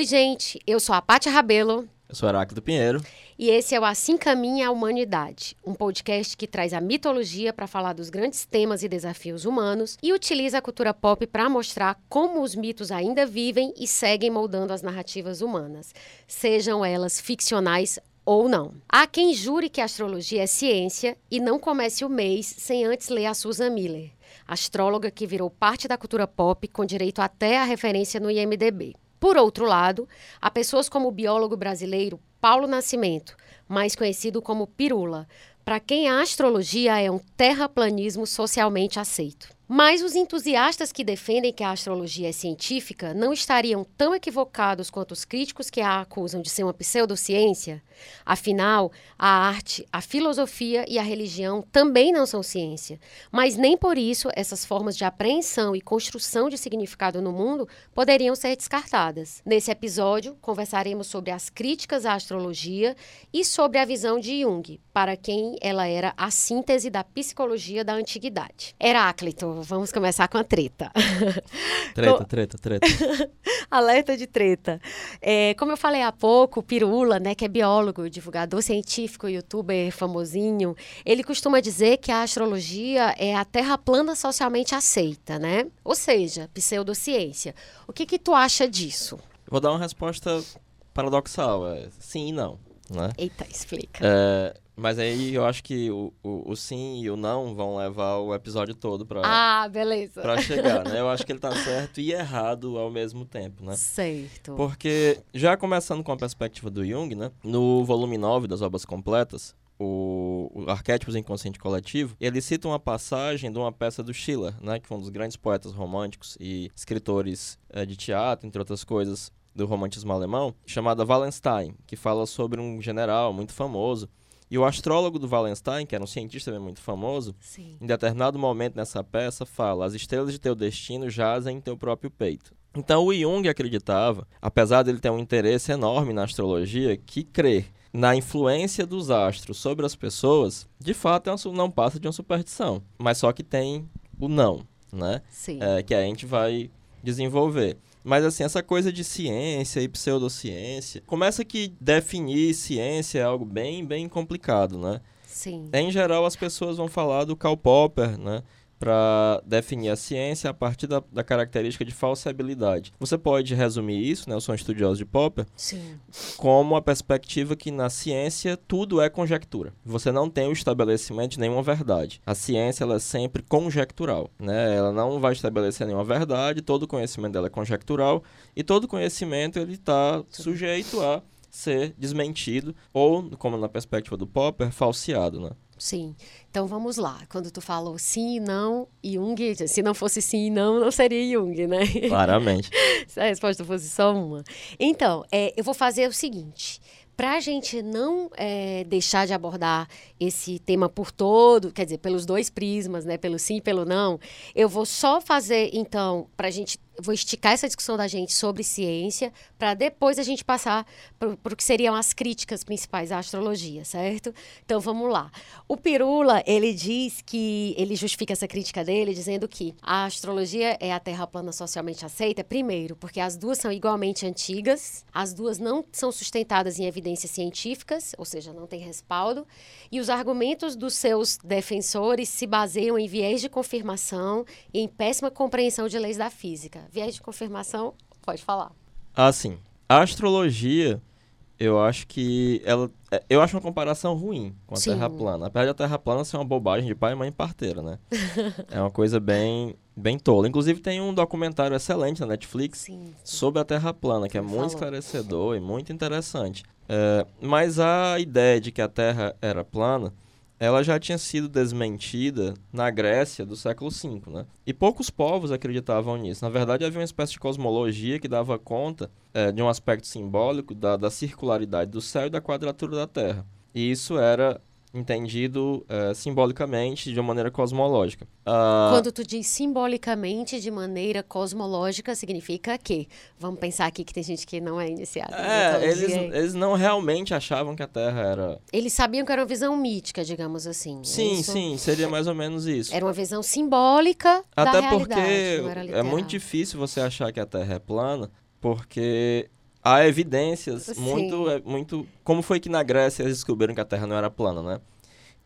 Oi, gente, eu sou a Pátia Rabelo. Eu sou Heráclito Pinheiro. E esse é o Assim Caminha a Humanidade, um podcast que traz a mitologia para falar dos grandes temas e desafios humanos e utiliza a cultura pop para mostrar como os mitos ainda vivem e seguem moldando as narrativas humanas, sejam elas ficcionais ou não. Há quem jure que a astrologia é ciência e não comece o mês sem antes ler a Susan Miller, astróloga que virou parte da cultura pop com direito até a referência no IMDb. Por outro lado, há pessoas como o biólogo brasileiro Paulo Nascimento, mais conhecido como Pirula, para quem a astrologia é um terraplanismo socialmente aceito. Mas os entusiastas que defendem que a astrologia é científica não estariam tão equivocados quanto os críticos que a acusam de ser uma pseudociência? Afinal, a arte, a filosofia e a religião também não são ciência, mas nem por isso essas formas de apreensão e construção de significado no mundo poderiam ser descartadas. Nesse episódio, conversaremos sobre as críticas à astrologia e sobre a visão de Jung, para quem ela era a síntese da psicologia da antiguidade. Heráclito, vamos começar com a treta. Treta, treta, treta. Alerta de treta. É, como eu falei há pouco, Pirula, né, que é biólogo, divulgador científico, youtuber famosinho, ele costuma dizer que a astrologia é a terra plana socialmente aceita, né? Ou seja, pseudociência. O que que tu acha disso? Vou dar uma resposta paradoxal, é sim e não, né? Eita, explica. É, mas aí eu acho que o, o, o, sim e o não vão levar o episódio todo pra, ah, beleza. pra chegar, né? Eu acho que ele tá certo e errado ao mesmo tempo, né? Certo. Porque, já começando com a perspectiva do Jung, né? No volume 9 das obras completas, o, o Arquétipos Inconsciente Coletivo, ele cita uma passagem de uma peça do Schiller, né? Que foi um dos grandes poetas românticos e escritores é, de teatro, entre outras coisas, do romantismo alemão, chamada Wallenstein, que fala sobre um general muito famoso e o astrólogo do Wallenstein, que era um cientista muito famoso, Sim. em determinado momento nessa peça fala: As estrelas de teu destino jazem em teu próprio peito. Então o Jung acreditava, apesar dele ter um interesse enorme na astrologia, que crer na influência dos astros sobre as pessoas, de fato é não passa de uma superstição. Mas só que tem o não, né? Sim. É, que a gente vai desenvolver. Mas assim, essa coisa de ciência e pseudociência, começa que definir ciência é algo bem, bem complicado, né? Sim. Em geral, as pessoas vão falar do Karl Popper, né? Para definir a ciência a partir da, da, característica de falseabilidade. Você pode resumir isso, né, eu sou um estudioso de Popper, Sim. como a perspectiva que na ciência tudo é conjectura. Você não tem o estabelecimento de nenhuma verdade. A ciência ela é sempre conjectural, né? Ela não vai estabelecer nenhuma verdade, todo conhecimento dela é conjectural e todo conhecimento ele está sujeito a ser desmentido ou, como na perspectiva do Popper, falseado, né? Sim. Então vamos lá. Quando tu falou sim e não, Jung, se não fosse sim e não, não seria Jung, né? Claramente. se a resposta fosse só uma. Então, é, eu vou fazer o seguinte. Para a gente não é, deixar de abordar esse tema por todo, quer dizer, pelos dois prismas, né, pelo sim e pelo não, eu vou só fazer, então, para a gente vou esticar essa discussão da gente sobre ciência para depois a gente passar para o que seriam as críticas principais à astrologia, certo? Então vamos lá. O Pirula ele diz que ele justifica essa crítica dele dizendo que a astrologia é a Terra plana socialmente aceita, primeiro, porque as duas são igualmente antigas, as duas não são sustentadas em evidências científicas, ou seja, não tem respaldo, e os argumentos dos seus defensores se baseiam em viés de confirmação e em péssima compreensão de leis da física viés de confirmação, pode falar. Ah, sim. A astrologia, eu acho que ela. Eu acho uma comparação ruim com a Sim. Terra plana. Apesar de a Terra plana ser uma bobagem de pai, mãe e parteira, né? é uma coisa bem, bem tola. Inclusive, tem um documentário excelente na Netflix Sim. sim. sobre a Terra plana, que é muito falou. esclarecedor e muito interessante. É, mas a ideia de que a Terra era plana, ela já tinha sido desmentida na Grécia do século V, né? E poucos povos acreditavam nisso. Na verdade, havia uma espécie de cosmologia que dava conta é, de um aspecto simbólico da, da circularidade do céu e da quadratura da Terra. E isso era entendido é, simbolicamente de uma maneira cosmológica. Ah, Quando tu diz simbolicamente de maneira cosmológica, significa que? Vamos pensar aqui que tem gente que não é iniciada. é, eles, eles não realmente achavam que a Terra era Eles sabiam que era uma visão mítica, digamos assim. é Sim, isso? sim, seria mais ou menos isso. Era uma visão simbólica da Até realidade, porque não era é muito difícil você achar que a Terra é plana, porque há evidências Sim. muito, é, muito. Como foi que na Grécia eles descobriram que a Terra não era plana, né?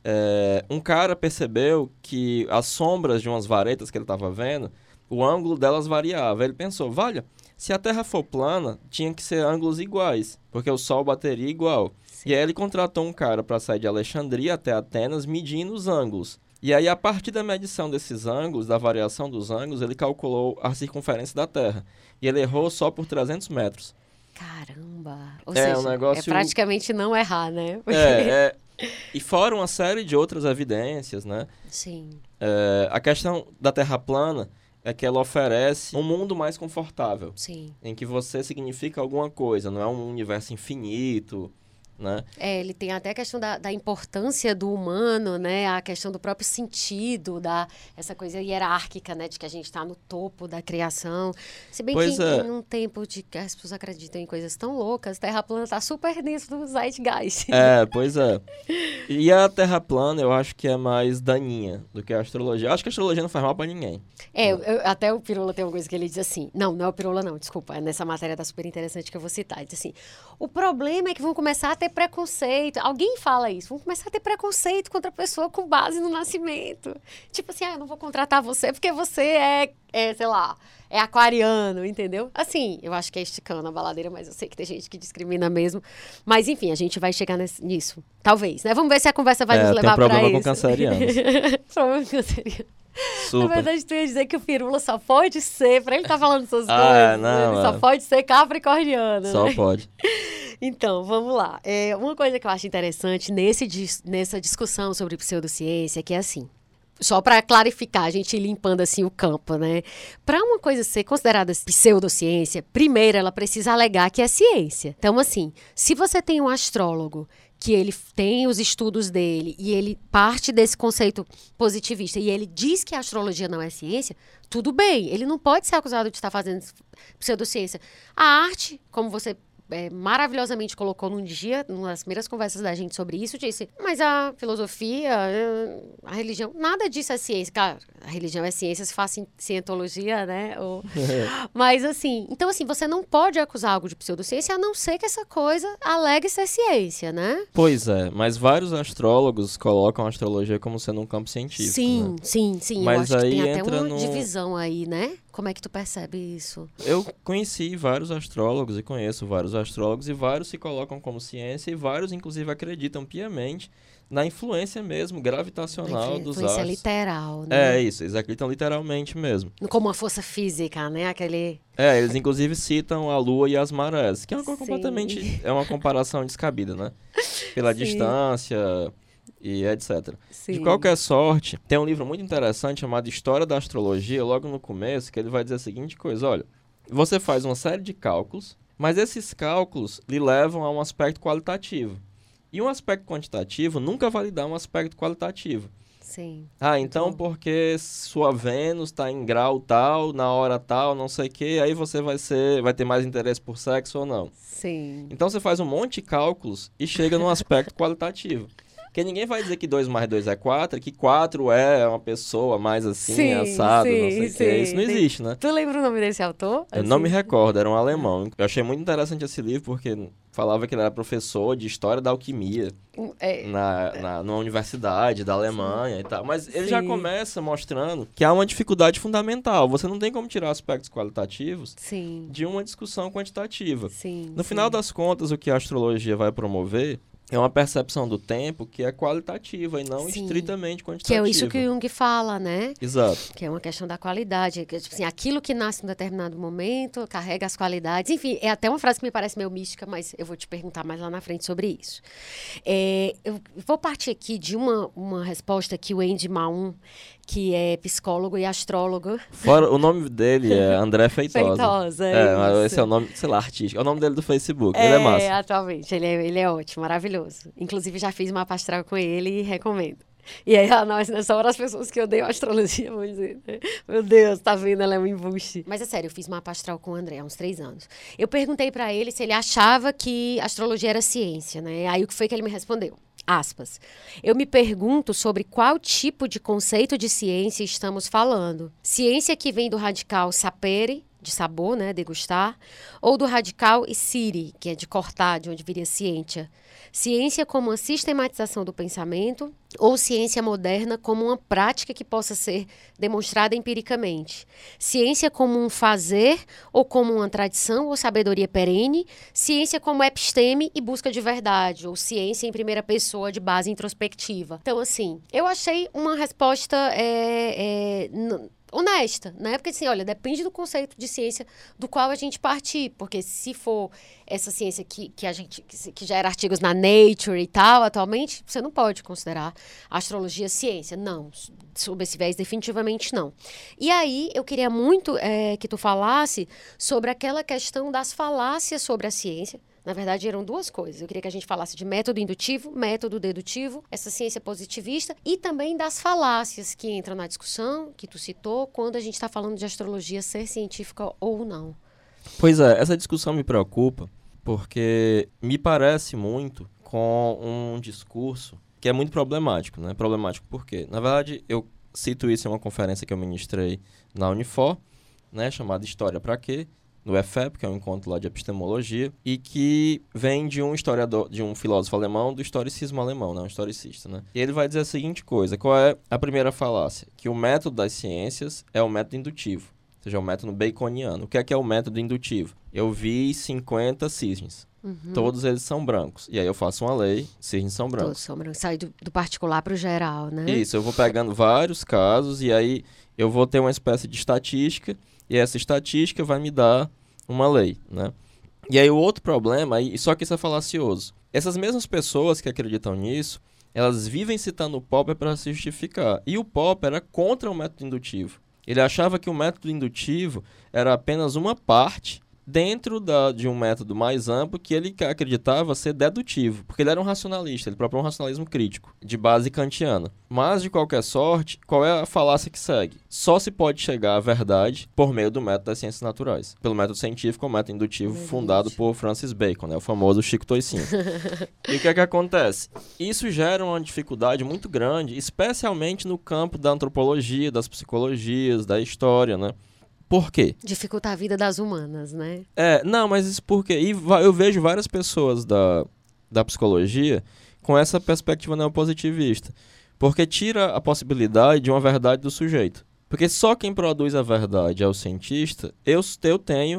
É, um cara percebeu que as sombras de umas varetas que ele estava vendo, o ângulo delas variava. Ele pensou, valha, se a Terra for plana, tinha que ser ângulos iguais, porque o Sol bateria igual. E aí ele contratou um cara para sair de Alexandria até Atenas medindo os ângulos. E aí, a partir da medição desses ângulos, da variação dos ângulos, ele calculou a circunferência da Terra. E ele errou só por 300 metros. Caramba! Ou É, seja, um negócio- é praticamente não errar, né? Porque- É, é, e fora uma série de outras evidências, né? Sim, É, a questão da Terra plana é que ela oferece um mundo mais confortável, sim. em que você significa alguma coisa, não é um universo infinito, né? É, ele tem até a questão da, da importância do humano, né? A questão do próprio sentido, da essa coisa hierárquica, né? De que a gente está no topo da criação. Se bem Pois que é. num tempo de que as pessoas acreditam em coisas tão loucas, Terra plana tá super dentro do Zeitgeist. É, pois é. E a Terra plana eu acho que é mais daninha do que a astrologia. Eu acho que a astrologia não faz mal pra ninguém. É, eu- eu- até o Pirula tem uma coisa que ele diz assim. Não, não é o Pirula, não, desculpa. É nessa matéria tá super interessante que eu vou citar. Diz assim: o problema é que vão começar a ter preconceito. Alguém fala isso, vão começar a ter preconceito contra a pessoa com base no nascimento. Tipo assim, ah, eu não vou contratar você porque você é, é, sei lá, é aquariano, entendeu? Assim, eu acho que é esticando a baladeira, mas eu sei que tem gente que discrimina mesmo. Mas enfim, a gente vai chegar nesse- nisso. Talvez, né? Vamos ver se a conversa vai É, nos um levar pra problema com isso. cancerianos. problema com canceriano. Na Super. verdade, tu ia dizer que o firula só pode ser, pra ele estar falando essas Ah, coisas, não, só pode ser capricorniano. Só né? pode. Então, vamos lá. É, uma coisa que eu acho interessante nesse, nessa discussão sobre pseudociência é que é assim. Só para clarificar, a gente limpando assim o campo, né? Para uma coisa ser considerada pseudociência, primeiro ela precisa alegar que é ciência. Então, assim, se você tem um astrólogo que ele tem os estudos dele e ele parte desse conceito positivista e ele diz que a astrologia não é ciência, tudo bem, ele não pode ser acusado de estar fazendo pseudociência. A arte, como você é, maravilhosamente colocou num dia, das primeiras conversas da gente sobre isso, disse, mas a filosofia, a religião, nada disso é ciência. Cara, a religião é ciência, se faz ci- cientologia, né? Ou- Mas assim, então assim, você não pode acusar algo de pseudociência a não ser que essa coisa alegue ser ciência, né? Pois é, mas vários astrólogos colocam a astrologia como sendo um campo científico. sim, né? sim, sim. Mas eu acho que aí tem até entra uma no- divisão aí, né? Como é que tu percebe isso? Eu conheci vários astrólogos e conheço vários astrólogos e vários se colocam como ciência e vários inclusive acreditam piamente na influência mesmo gravitacional dos influência astros. literal, né? É isso, eles acreditam literalmente mesmo. Como uma força física, né? Aquele. É, eles inclusive citam a lua e as marés, que é uma completamente é uma comparação descabida, né? Pela Sim. distância e etc. Sim. De qualquer sorte, tem um livro muito interessante chamado História da Astrologia, logo no começo, que ele vai dizer a seguinte coisa: olha, você faz uma série de cálculos, mas esses cálculos lhe levam a um aspecto qualitativo. E um aspecto quantitativo nunca vai lhe dar um aspecto qualitativo. Sim. Ah, então porque sua Vênus está em grau tal, na hora tal, não sei o que, aí você vai ser, vai ter mais interesse por sexo ou não. Sim. Então você faz um monte de cálculos e chega num aspecto qualitativo. Porque ninguém vai dizer que 2 mais 2 é 4, que 4 é uma pessoa mais assim, Sim, assado, não sim, sei o sim. que. Isso não existe, né? Tu lembra o nome desse autor? Eu não me Assim? recordo, era um alemão. Eu achei muito interessante esse livro porque falava que ele era professor de história da alquimia É, na, na, numa universidade da Alemanha e tal. Mas ele já Sim. começa mostrando que há uma dificuldade fundamental. Você não tem como tirar aspectos qualitativos sim. de uma discussão quantitativa. Sim. No sim. final das contas, o que a astrologia vai promover é uma percepção do tempo que é qualitativa e não Sim. estritamente Que é quantitativa. isso que o Jung fala, né? Exato. Que é uma questão da qualidade. Que, tipo assim, aquilo que nasce em um determinado momento carrega as qualidades. Enfim, é até uma frase que me parece meio mística, mas eu vou te perguntar mais lá na frente sobre isso. É, eu vou partir aqui de uma, uma resposta que o Andy Maun, que é psicólogo e astrólogo, Fora, o nome dele é André Feitosa. Feitosa, É, mas isso. esse é o nome, sei lá, artístico. É o nome dele do Facebook. ele é massa. atualmente. Ele é, ele é ótimo, maravilhoso. Inclusive, já fiz uma pastral com ele e recomendo. E aí, a nós, nessa hora, as pessoas que odeiam astrologia vão dizer, né? meu Deus, tá vendo, ela é um embuste. Mas é sério, eu fiz uma pastral com o André há uns três anos. Eu perguntei pra ele se ele achava que astrologia era ciência, né? Aí, o que foi que ele me respondeu? Aspas. Eu me pergunto sobre qual tipo de conceito de ciência estamos falando. Ciência que vem do radical sapere, de sabor, né, degustar, ou do radical ciri, que é de cortar, de onde viria ciência. Ciência como uma sistematização do pensamento ou ciência moderna como uma prática que possa ser demonstrada empiricamente. Ciência como um fazer ou como uma tradição ou sabedoria perene. Ciência como episteme e busca de verdade, ou ciência em primeira pessoa de base introspectiva. Então, assim, eu achei uma resposta. É, é, honesta, né? Porque assim, olha, depende do conceito de ciência do qual a gente partir, porque se for essa ciência que, que a gente que, que já era artigos na Nature e tal, atualmente você não pode considerar astrologia ciência, não, sob esse viés definitivamente não. E aí eu queria muito é, que tu falasse sobre aquela questão das falácias sobre a ciência na verdade, eram duas coisas. Eu queria que a gente falasse de método indutivo, método dedutivo, essa ciência positivista e também das falácias que entram na discussão, que tu citou, quando a gente está falando de astrologia ser científica ou não. Pois é, essa discussão me preocupa porque me parece muito com um discurso que é muito problemático, né? Problemático por quê? Na verdade, eu cito isso em uma conferência que eu ministrei na Unifor, né, chamada História para quê? No EFEP, que é um encontro lá de epistemologia, e que vem de um historiador, de um filósofo alemão do historicismo alemão, né, um historicista, né? E ele vai dizer a seguinte coisa, qual é a primeira falácia? Que o método das ciências é o método indutivo, ou seja, é o método baconiano. O que é que é o método indutivo? Eu vi 50 cisnes. Uhum. Todos eles são brancos. E aí eu faço uma lei, cisnes são brancos. Todos são brancos. Sai do, do particular para o geral, né? Isso, eu vou pegando vários casos e aí eu vou ter uma espécie de estatística e essa estatística vai me dar uma lei, né? E aí o outro problema, e só que isso é falacioso. Essas mesmas pessoas que acreditam nisso, elas vivem citando o Popper para se justificar. E o Popper era contra o método indutivo. Ele achava que o método indutivo era apenas uma parte dentro da, de um método mais amplo que ele acreditava ser dedutivo, porque ele era um racionalista, ele propõe um racionalismo crítico, de base kantiana. Mas, de qualquer sorte, qual é a falácia que segue? Só se pode chegar à verdade por meio do método das ciências naturais, pelo método científico, o método indutivo fundado por Francis Bacon, né, o famoso Chico Toicinho. e o que é que acontece? Isso gera uma dificuldade muito grande, especialmente no campo da antropologia, das psicologias, da história, né? Por quê? Dificultar a vida das humanas, né? É, não, mas isso por quê? E eu vejo várias pessoas da, da psicologia com essa perspectiva neopositivista. Porque tira a possibilidade de uma verdade do sujeito. Porque só quem produz a verdade é o cientista. Eu, eu tenho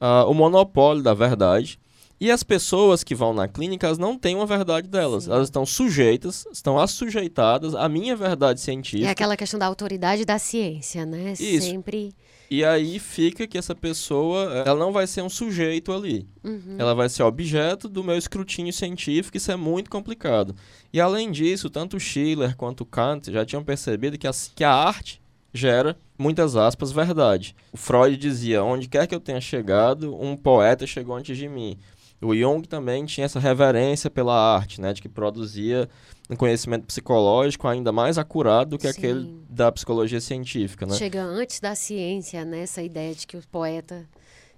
uh, o monopólio da verdade. E as pessoas que vão na clínica, elas não têm uma verdade delas. Sim. Elas estão sujeitas, estão assujeitadas à minha verdade científica. É aquela questão da autoridade da ciência, né? Isso. Sempre e aí fica que essa pessoa, ela não vai ser um sujeito ali. Uhum. Ela vai ser objeto do meu escrutínio científico, isso é muito complicado. E além disso, tanto Schiller quanto Kant já tinham percebido que a, que a arte gera, muitas aspas, verdade. O Freud dizia, onde quer que eu tenha chegado, um poeta chegou antes de mim. O Jung também tinha essa reverência pela arte, né, de que produzia um conhecimento psicológico ainda mais acurado do que Sim. aquele da psicologia científica, né? Chega antes da ciência, né, essa ideia de que o poeta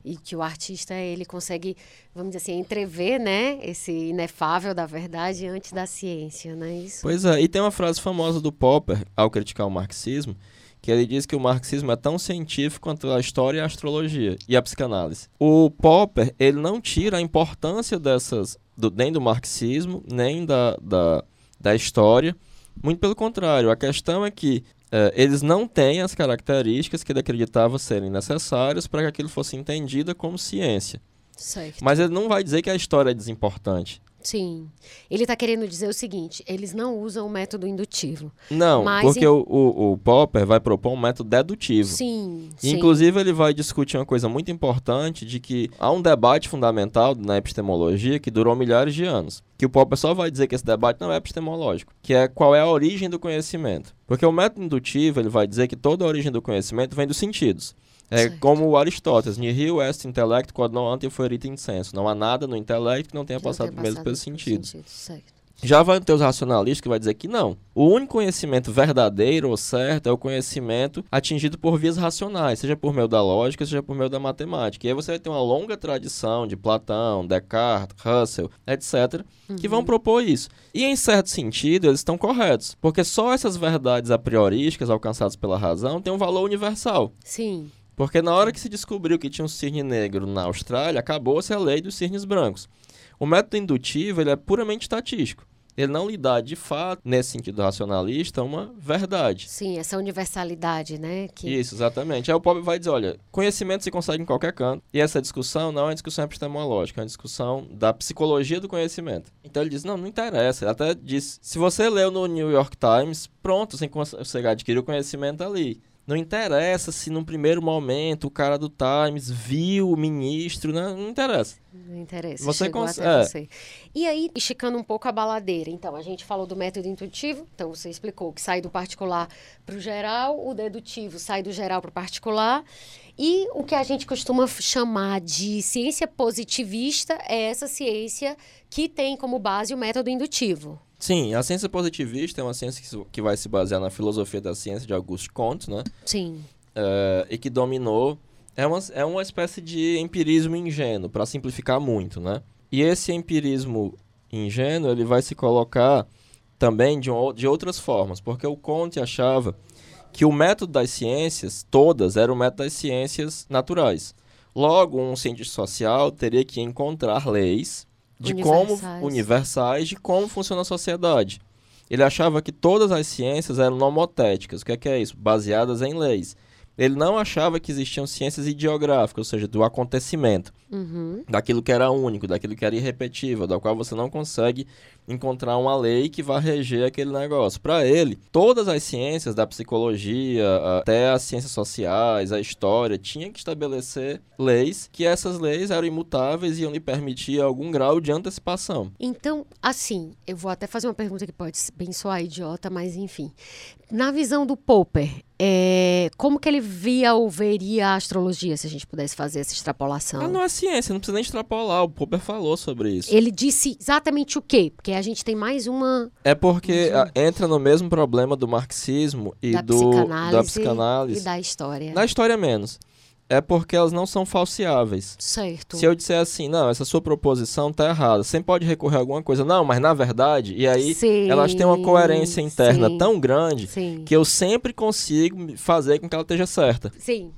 e que o artista ele consegue, vamos dizer assim, entrever, né, esse inefável da verdade antes da ciência, né? Isso. Pois é, e tem uma frase famosa do Popper ao criticar o marxismo, que ele diz que o marxismo é tão científico quanto a história e a astrologia e a psicanálise. O Popper, ele não tira a importância dessas, do, nem do marxismo, nem da, da, da história, muito pelo contrário, a questão é que é, eles não têm as características que ele acreditava serem necessárias para que aquilo fosse entendido como ciência. Certo. Mas ele não vai dizer que a história é desimportante. Sim. Ele está querendo dizer o seguinte: eles não usam o método indutivo. Não, porque o, o, o, Popper vai propor um método dedutivo. Sim, sim. Inclusive, ele vai discutir uma coisa muito importante: de que há um debate fundamental na epistemologia que durou milhares de anos. Que o Popper só vai dizer que esse debate não é epistemológico, que é qual é a origem do conhecimento. Porque o método indutivo ele vai dizer que toda a origem do conhecimento vem dos sentidos. É certo. como Aristóteles, nihil est intellect quod non ante fuerit in senso. Não há nada no intelecto que não tenha que passado, não tenha passado sentidos. Sentido. Já vai ter os racionalistas que vai dizer que não. O único conhecimento verdadeiro ou certo é o conhecimento atingido por vias racionais, seja por meio da lógica, seja por meio da matemática. E aí você vai ter uma longa tradição de Platão, Descartes, Russell, etc., uhum. que vão propor isso. E em certo sentido, eles estão corretos, porque só essas verdades a priorísticas alcançadas pela razão têm um valor universal. Sim. Porque na hora que se descobriu que tinha um cisne negro na Austrália, acabou-se a lei dos cisnes brancos. O método indutivo ele é puramente estatístico ele não lhe dá, de fato, nesse sentido racionalista, uma verdade. Sim, essa universalidade, né? Que... Isso, exatamente. Aí o pobre vai dizer, olha, conhecimento se consegue em qualquer canto, e essa discussão não é uma discussão epistemológica, é uma discussão da psicologia do conhecimento. Então ele diz, não, não interessa. Ele até diz, se você leu no New York Times, pronto, você consegue adquirir o conhecimento ali. Não interessa se num primeiro momento o cara do Times viu o ministro, né? não interessa. Não interessa. Você consegue. É. Você. E aí, esticando um pouco a baladeira. Então, a gente falou do método intuitivo. Então, você explicou que sai do particular para o geral, o dedutivo sai do geral para o particular. E o que a gente costuma chamar de ciência positivista é essa ciência que tem como base o método indutivo. Sim, a ciência positivista é uma ciência que vai se basear na filosofia da ciência de Auguste Comte, né? Sim. É, e que dominou. É uma, é uma espécie de empirismo ingênuo, para simplificar muito, né? E esse empirismo ingênuo, ele vai se colocar também de, um, de outras formas, porque o Comte achava que o método das ciências, todas, era o método das ciências naturais. Logo, um cientista social teria que encontrar leis de universais. como universais de como funciona a sociedade. Ele achava que todas as ciências eram nomotéticas. O que é, que é isso? Baseadas em leis. Ele não achava que existiam ciências ideográficas, ou seja, do acontecimento, uhum. daquilo que era único, daquilo que era irrepetível, da qual você não consegue encontrar uma lei que vá reger aquele negócio. Para ele, todas as ciências, da psicologia até as ciências sociais, a história, tinha que estabelecer leis que essas leis eram imutáveis e iam lhe permitir algum grau de antecipação. Então, assim, eu vou até fazer uma pergunta que pode bem soar idiota, mas enfim. Na visão do Popper, é, como que ele via ou veria a astrologia, se a gente pudesse fazer essa extrapolação? Ah, não é ciência, não precisa nem extrapolar. O Popper falou sobre isso. Ele disse exatamente o quê? Porque a gente tem mais uma. É porque um... entra no mesmo problema do marxismo e da do psicanálise da psicanálise e da história. Na história menos é porque elas não são falseáveis. Certo. Se eu disser assim, não, essa sua proposição tá errada, você pode recorrer a alguma coisa, não, mas na verdade, e aí sim, elas têm uma coerência interna sim, tão grande sim. que eu sempre consigo fazer com que ela esteja certa. Sim.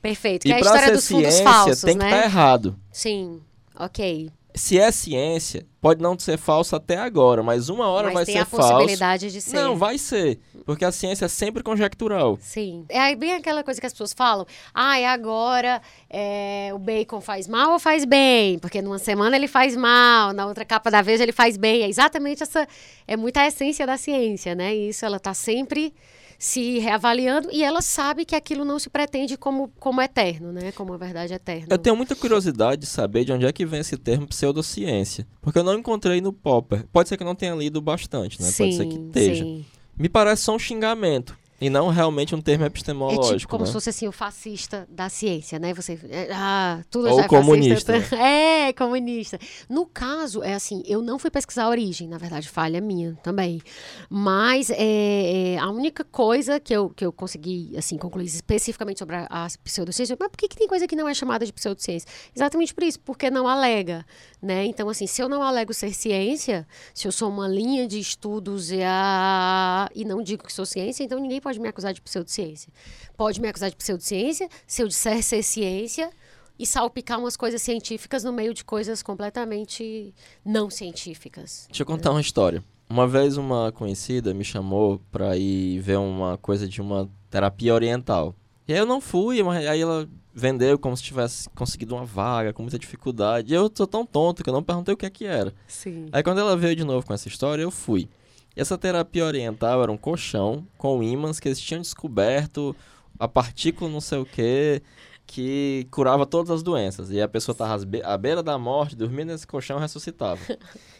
Perfeito. E que é a história dos ciência, fundos falsos, tem que estar né? tá errado. Sim. OK se é ciência, pode não ser falso até agora, mas uma hora mas vai ser falso. tem a possibilidade de ser. Não, vai ser, porque a ciência é sempre conjectural. Sim. É bem aquela coisa que as pessoas falam, ah, e agora é, o bacon faz mal ou faz bem? Porque numa semana ele faz mal, na outra capa da vez ele faz bem. É exatamente essa, é muita essência da ciência, né? E isso ela está sempre se reavaliando e ela sabe que aquilo não se pretende como, como eterno, né? Como a verdade eterna. Eu tenho muita curiosidade de saber de onde é que vem esse termo pseudociência, porque eu não encontrei no Popper. Pode ser que eu não tenha lido bastante, né? Sim, Pode ser que esteja. Sim. Me parece só um xingamento. E não realmente um termo epistemológico. É tipo como né? se fosse assim, o fascista da ciência, né? Você. É, ah, tudo Ou já é comunista. Fascista. É, comunista. No caso, é assim, eu não fui pesquisar a origem, na verdade, falha minha também. Mas é, é, a única coisa que eu, que eu consegui assim, concluir especificamente sobre a, a pseudociência, mas por que, que tem coisa que não é chamada de pseudociência? Exatamente por isso, porque não alega. Né? Então, assim, se eu não alego ser ciência, se eu sou uma linha de estudos e, a... e não digo que sou ciência, então ninguém pode me acusar de pseudociência. Pode me acusar de pseudociência se eu disser ser ciência e salpicar umas coisas científicas no meio de coisas completamente não científicas. Deixa eu contar uma história. Uma vez uma conhecida me chamou para ir ver uma coisa de uma terapia oriental. E aí eu não fui, aí ela vendeu como se tivesse conseguido uma vaga com muita dificuldade. E eu sou tão tonto que eu não perguntei o que é que era. Sim. Aí quando ela veio de novo com essa história, eu fui. E essa terapia oriental era um colchão com ímãs que eles tinham descoberto a partícula não sei o que que curava todas as doenças. E a pessoa estava à beira da morte, dormindo nesse colchão ressuscitava.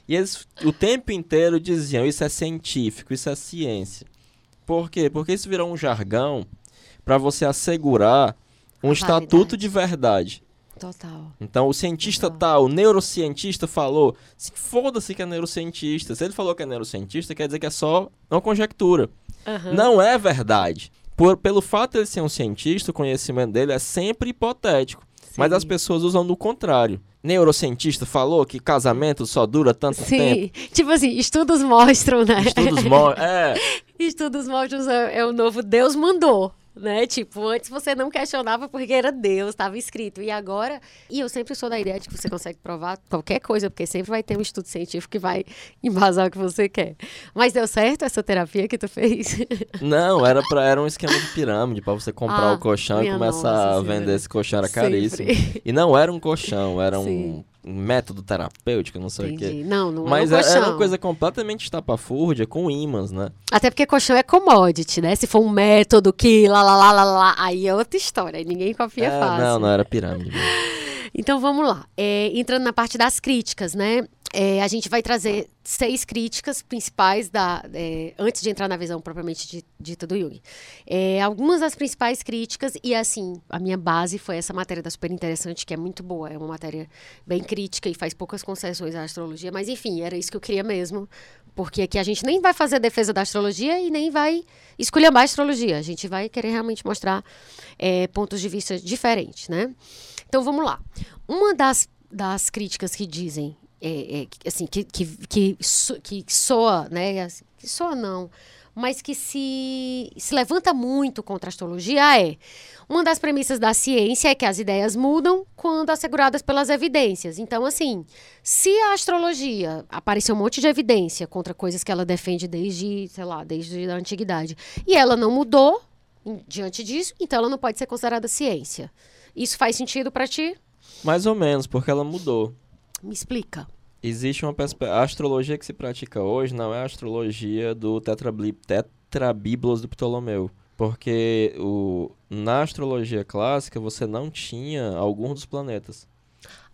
E eles o tempo inteiro diziam: Isso é científico, isso é ciência. Por quê? Porque isso virou um jargão para você assegurar um estatuto de verdade. Total. Então, o cientista Total. tal, o neurocientista falou. Foda-se que é neurocientista. Se ele falou que é neurocientista, quer dizer que é só uma conjectura. Uhum. Não é verdade. Por, pelo fato de ele ser um cientista, o conhecimento dele é sempre hipotético. Sim. Mas as pessoas usam do contrário. Neurocientista falou que casamento só dura tanto Sim. tempo. Tipo assim, estudos mostram, né? Estudos mostram. É. estudos mostram é, é o novo Deus mandou. Né? Tipo, antes você não questionava porque era Deus, estava escrito. E agora, e eu sempre sou da ideia de que você consegue provar qualquer coisa, porque sempre vai ter um estudo científico que vai embasar o que você quer. Mas deu certo essa terapia que tu fez? Não, era, pra, era um esquema de pirâmide, para você comprar ah, o colchão e começar a vender esse colchão, era caríssimo. Sempre. E não era um colchão, era Sim. um método terapêutico, não sei Entendi. o quê. Não, não Mas é um era uma coisa completamente estapafúrdia com ímãs, né? Até porque colchão é commodity, né? Se for um método que lá, lá, lá, lá, lá aí é outra história. Ninguém confia é, fácil. Não, não era pirâmide. então vamos lá. É, entrando na parte das críticas, né? É, a gente vai trazer seis críticas principais da, é, antes de entrar na visão propriamente dita do Jung. É, algumas das principais críticas, e assim, a minha base foi essa matéria da Super Interessante, que é muito boa, é uma matéria bem crítica e faz poucas concessões à astrologia, mas enfim, era isso que eu queria mesmo, porque aqui a gente nem vai fazer defesa da astrologia e nem vai escolher mais astrologia, a gente vai querer realmente mostrar é, pontos de vista diferentes, né? Então vamos lá. Uma das, das críticas que dizem é, é, assim, que, que, que, que soa, né? Assim, que soa não, mas que se, se levanta muito contra a astrologia é uma das premissas da ciência é que as ideias mudam quando asseguradas pelas evidências. Então, assim, se a astrologia aparecer um monte de evidência contra coisas que ela defende desde, sei lá, desde a antiguidade, e ela não mudou diante disso, então ela não pode ser considerada ciência. Isso faz sentido para ti? Mais ou menos, porque ela mudou. Me explica. Existe uma perspectiva. A astrologia que se pratica hoje não é a astrologia do tetrabíblos do Ptolomeu. Porque o, na astrologia clássica você não tinha algum dos planetas.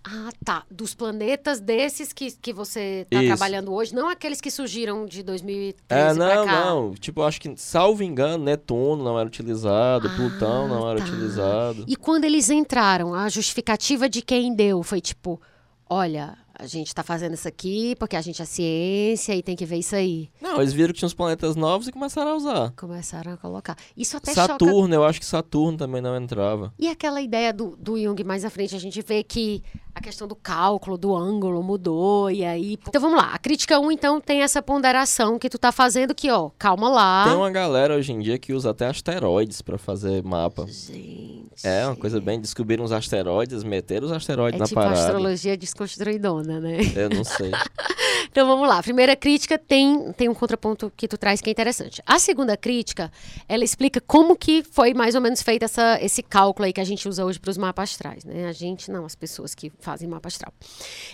Ah, tá. Dos planetas desses que, que você está trabalhando hoje, não aqueles que surgiram de 2013 É, não, não. Tipo, acho que, salvo engano, Netuno não era utilizado, ah, Plutão não era tá. utilizado. E quando eles entraram, a justificativa de quem deu foi tipo, olha, a gente está fazendo isso aqui porque a gente é ciência e tem que ver isso aí. Não, eles viram que tinha uns planetas novos e começaram a usar. Começaram a colocar. Isso até Saturno, choca... eu acho que Saturno também não entrava. E aquela ideia do, do Jung mais à frente, a gente vê que a questão do cálculo, do ângulo mudou e aí... Então vamos lá, a crítica 1 então tem essa ponderação que tu tá fazendo que, ó, calma lá. Tem uma galera hoje em dia que usa até asteroides para fazer mapa. Gente... É, uma coisa bem, descobriram os asteroides, meteram os asteroides é na tipo parada. astrologia desconstruidona né? Eu não sei. então vamos lá. A primeira crítica tem, tem um contraponto que tu traz que é interessante. A segunda crítica, ela explica como que foi mais ou menos feito essa, esse cálculo aí que a gente usa hoje para os mapas astrais, né? A gente, não, as pessoas que fazem mapa astral.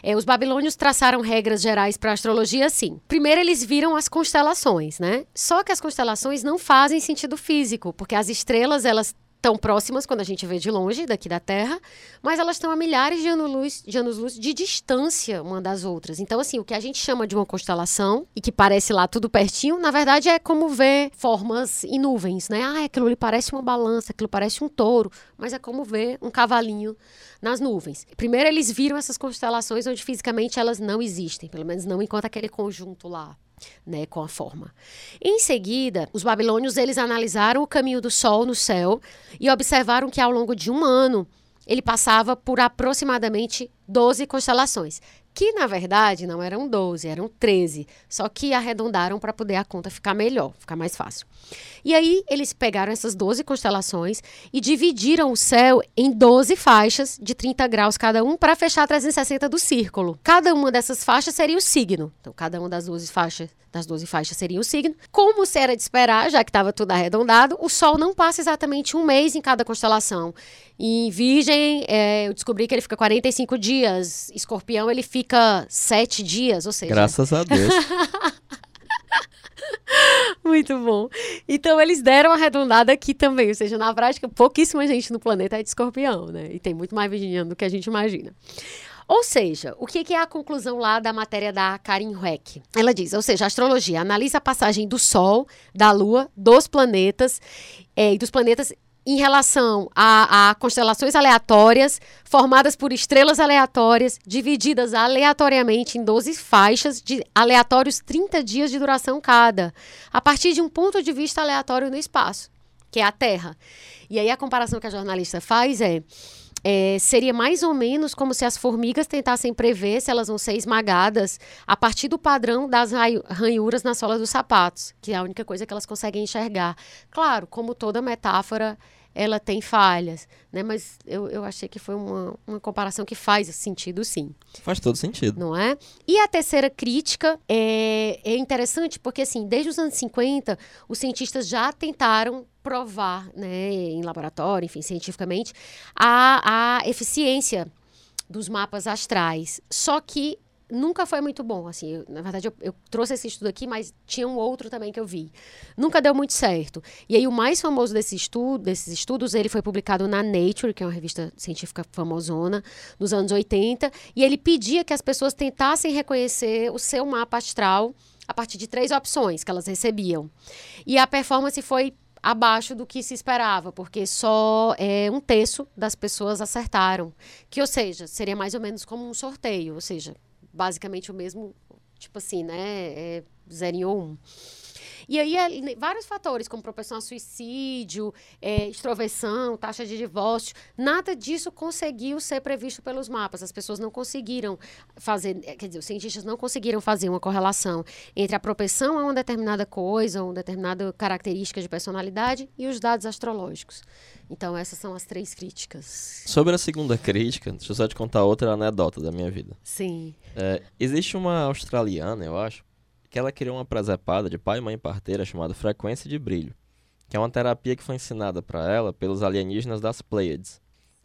É, os babilônios traçaram regras gerais para a astrologia assim. Primeiro eles viram as constelações, né? Só que as constelações não fazem sentido físico, porque as estrelas, elas tão próximas quando a gente vê de longe, daqui da Terra, mas elas estão a milhares de anos-luz de, anos de distância uma das outras. Então, assim, o que a gente chama de uma constelação, e que parece lá tudo pertinho, na verdade é como ver formas em nuvens, né? Ah, aquilo ali parece uma balança, aquilo parece um touro, mas é como ver um cavalinho nas nuvens. Primeiro, eles viram essas constelações onde fisicamente elas não existem, pelo menos não enquanto aquele conjunto lá né, com a forma. Em seguida, os babilônios eles analisaram o caminho do Sol no céu e observaram que ao longo de um ano ele passava por aproximadamente 12 constelações, que na verdade não eram 12, eram 13, só que arredondaram para poder a conta ficar melhor, ficar mais fácil. E aí eles pegaram essas 12 constelações e dividiram o céu em 12 faixas de 30 graus cada um para fechar 360 do círculo. Cada uma dessas faixas seria o signo. Então cada uma das 12 faixas das 12 faixas seria o signo. Como se era de esperar, já que estava tudo arredondado, o Sol não passa exatamente um mês em cada constelação. Em Virgem, é, eu descobri que ele fica 45 dias. Escorpião, ele fica 7 dias, ou seja... Graças a Deus. Muito bom. Então, eles deram arredondada aqui também. Ou seja, na prática, pouquíssima gente no planeta é de escorpião, né? E tem muito mais virginiano do que a gente imagina. Ou seja, o que é a conclusão lá da matéria da Karin Hueck? Ela diz, ou seja, a astrologia analisa a passagem do Sol, da Lua, dos planetas é, e dos planetas em relação a, a, constelações aleatórias, formadas por estrelas aleatórias, divididas aleatoriamente em 12 faixas de aleatórios 30 dias de duração cada, a partir de um ponto de vista aleatório no espaço, que é a Terra. E aí a comparação que a jornalista faz é é, seria mais ou menos como se as formigas tentassem prever se elas vão ser esmagadas a partir do padrão das ranhuras na sola dos sapatos, que é a única coisa que elas conseguem enxergar. Claro, como toda metáfora, ela tem falhas, né? Mas eu, eu achei que foi uma, uma comparação que faz sentido, sim. Faz todo sentido. Não é? E a terceira crítica é, é interessante porque, assim, desde os anos 50, os cientistas já tentaram provar, né, em laboratório, enfim, cientificamente, a, a eficiência dos mapas astrais. Só que nunca foi muito bom, assim, eu, na verdade eu, eu, trouxe esse estudo aqui, mas tinha um outro também que eu vi. Nunca deu muito certo. E aí o mais famoso desse estudo, desses estudos, ele foi publicado na Nature, que é uma revista científica famosona, nos anos 80, e ele pedia que as pessoas tentassem reconhecer o seu mapa astral a partir de três opções que elas recebiam. E a performance foi abaixo do que se esperava, porque só é, um terço das pessoas acertaram. Que, ou seja, seria mais ou menos como um sorteio, ou seja, basicamente o mesmo, tipo assim, né? É 0 e 1. Um. E aí, é, vários fatores, como propensão a suicídio, é, extroversão, taxa de divórcio, nada disso conseguiu ser previsto pelos mapas. As pessoas não conseguiram fazer, é, quer dizer, os cientistas não conseguiram fazer uma correlação entre a propensão a uma determinada coisa, uma determinada característica de personalidade e os dados astrológicos. Então, essas são as três críticas. Sobre a segunda crítica, deixa eu só te contar outra anedota da minha vida. Sim. É, existe uma australiana, eu acho, que ela criou uma presepada de pai, mãe e parteira chamada frequência de brilho, que é uma terapia que foi ensinada para ela pelos alienígenas das Pleiades.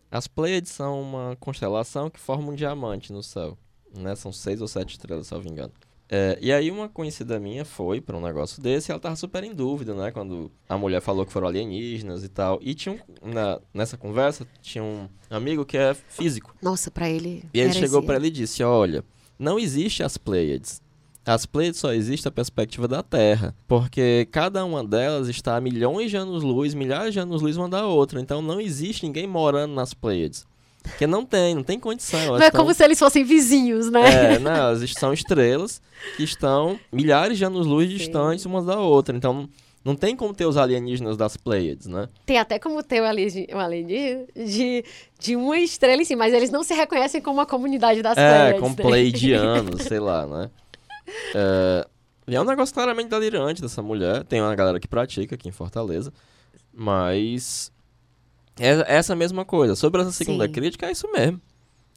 As Pleiades são uma constelação que forma um diamante no céu, né? São seis ou sete estrelas, se eu não me engano. É, e aí uma conhecida minha foi para um negócio desse e ela tava super em dúvida, né? Quando a mulher falou que foram alienígenas e tal. E tinha um, na, nessa conversa, tinha um amigo que é físico. Nossa, para ele. E ele chegou para ele e disse: Olha, não existe as Pleiades. As Pleiades só existe a perspectiva da Terra, porque cada uma delas está a milhões de anos-luz, milhares de anos-luz uma da outra. Então não existe ninguém morando nas Pleiades. Porque não tem, não tem condição. Não é estão... como se eles fossem vizinhos, né? É, não, elas são estrelas que estão milhares de anos-luz distantes umas da outra. Então não tem como ter os alienígenas das Pleiades, né? Tem até como ter o alienígena de, de uma estrela em si, mas eles não se reconhecem como uma comunidade das é, Pleiades. É, como né? pleidianos, sei lá, né? É, e é um negócio claramente delirante dessa mulher. Tem uma galera que pratica aqui em Fortaleza. Mas. É essa mesma coisa. Sobre essa segunda Sim. crítica, é isso mesmo.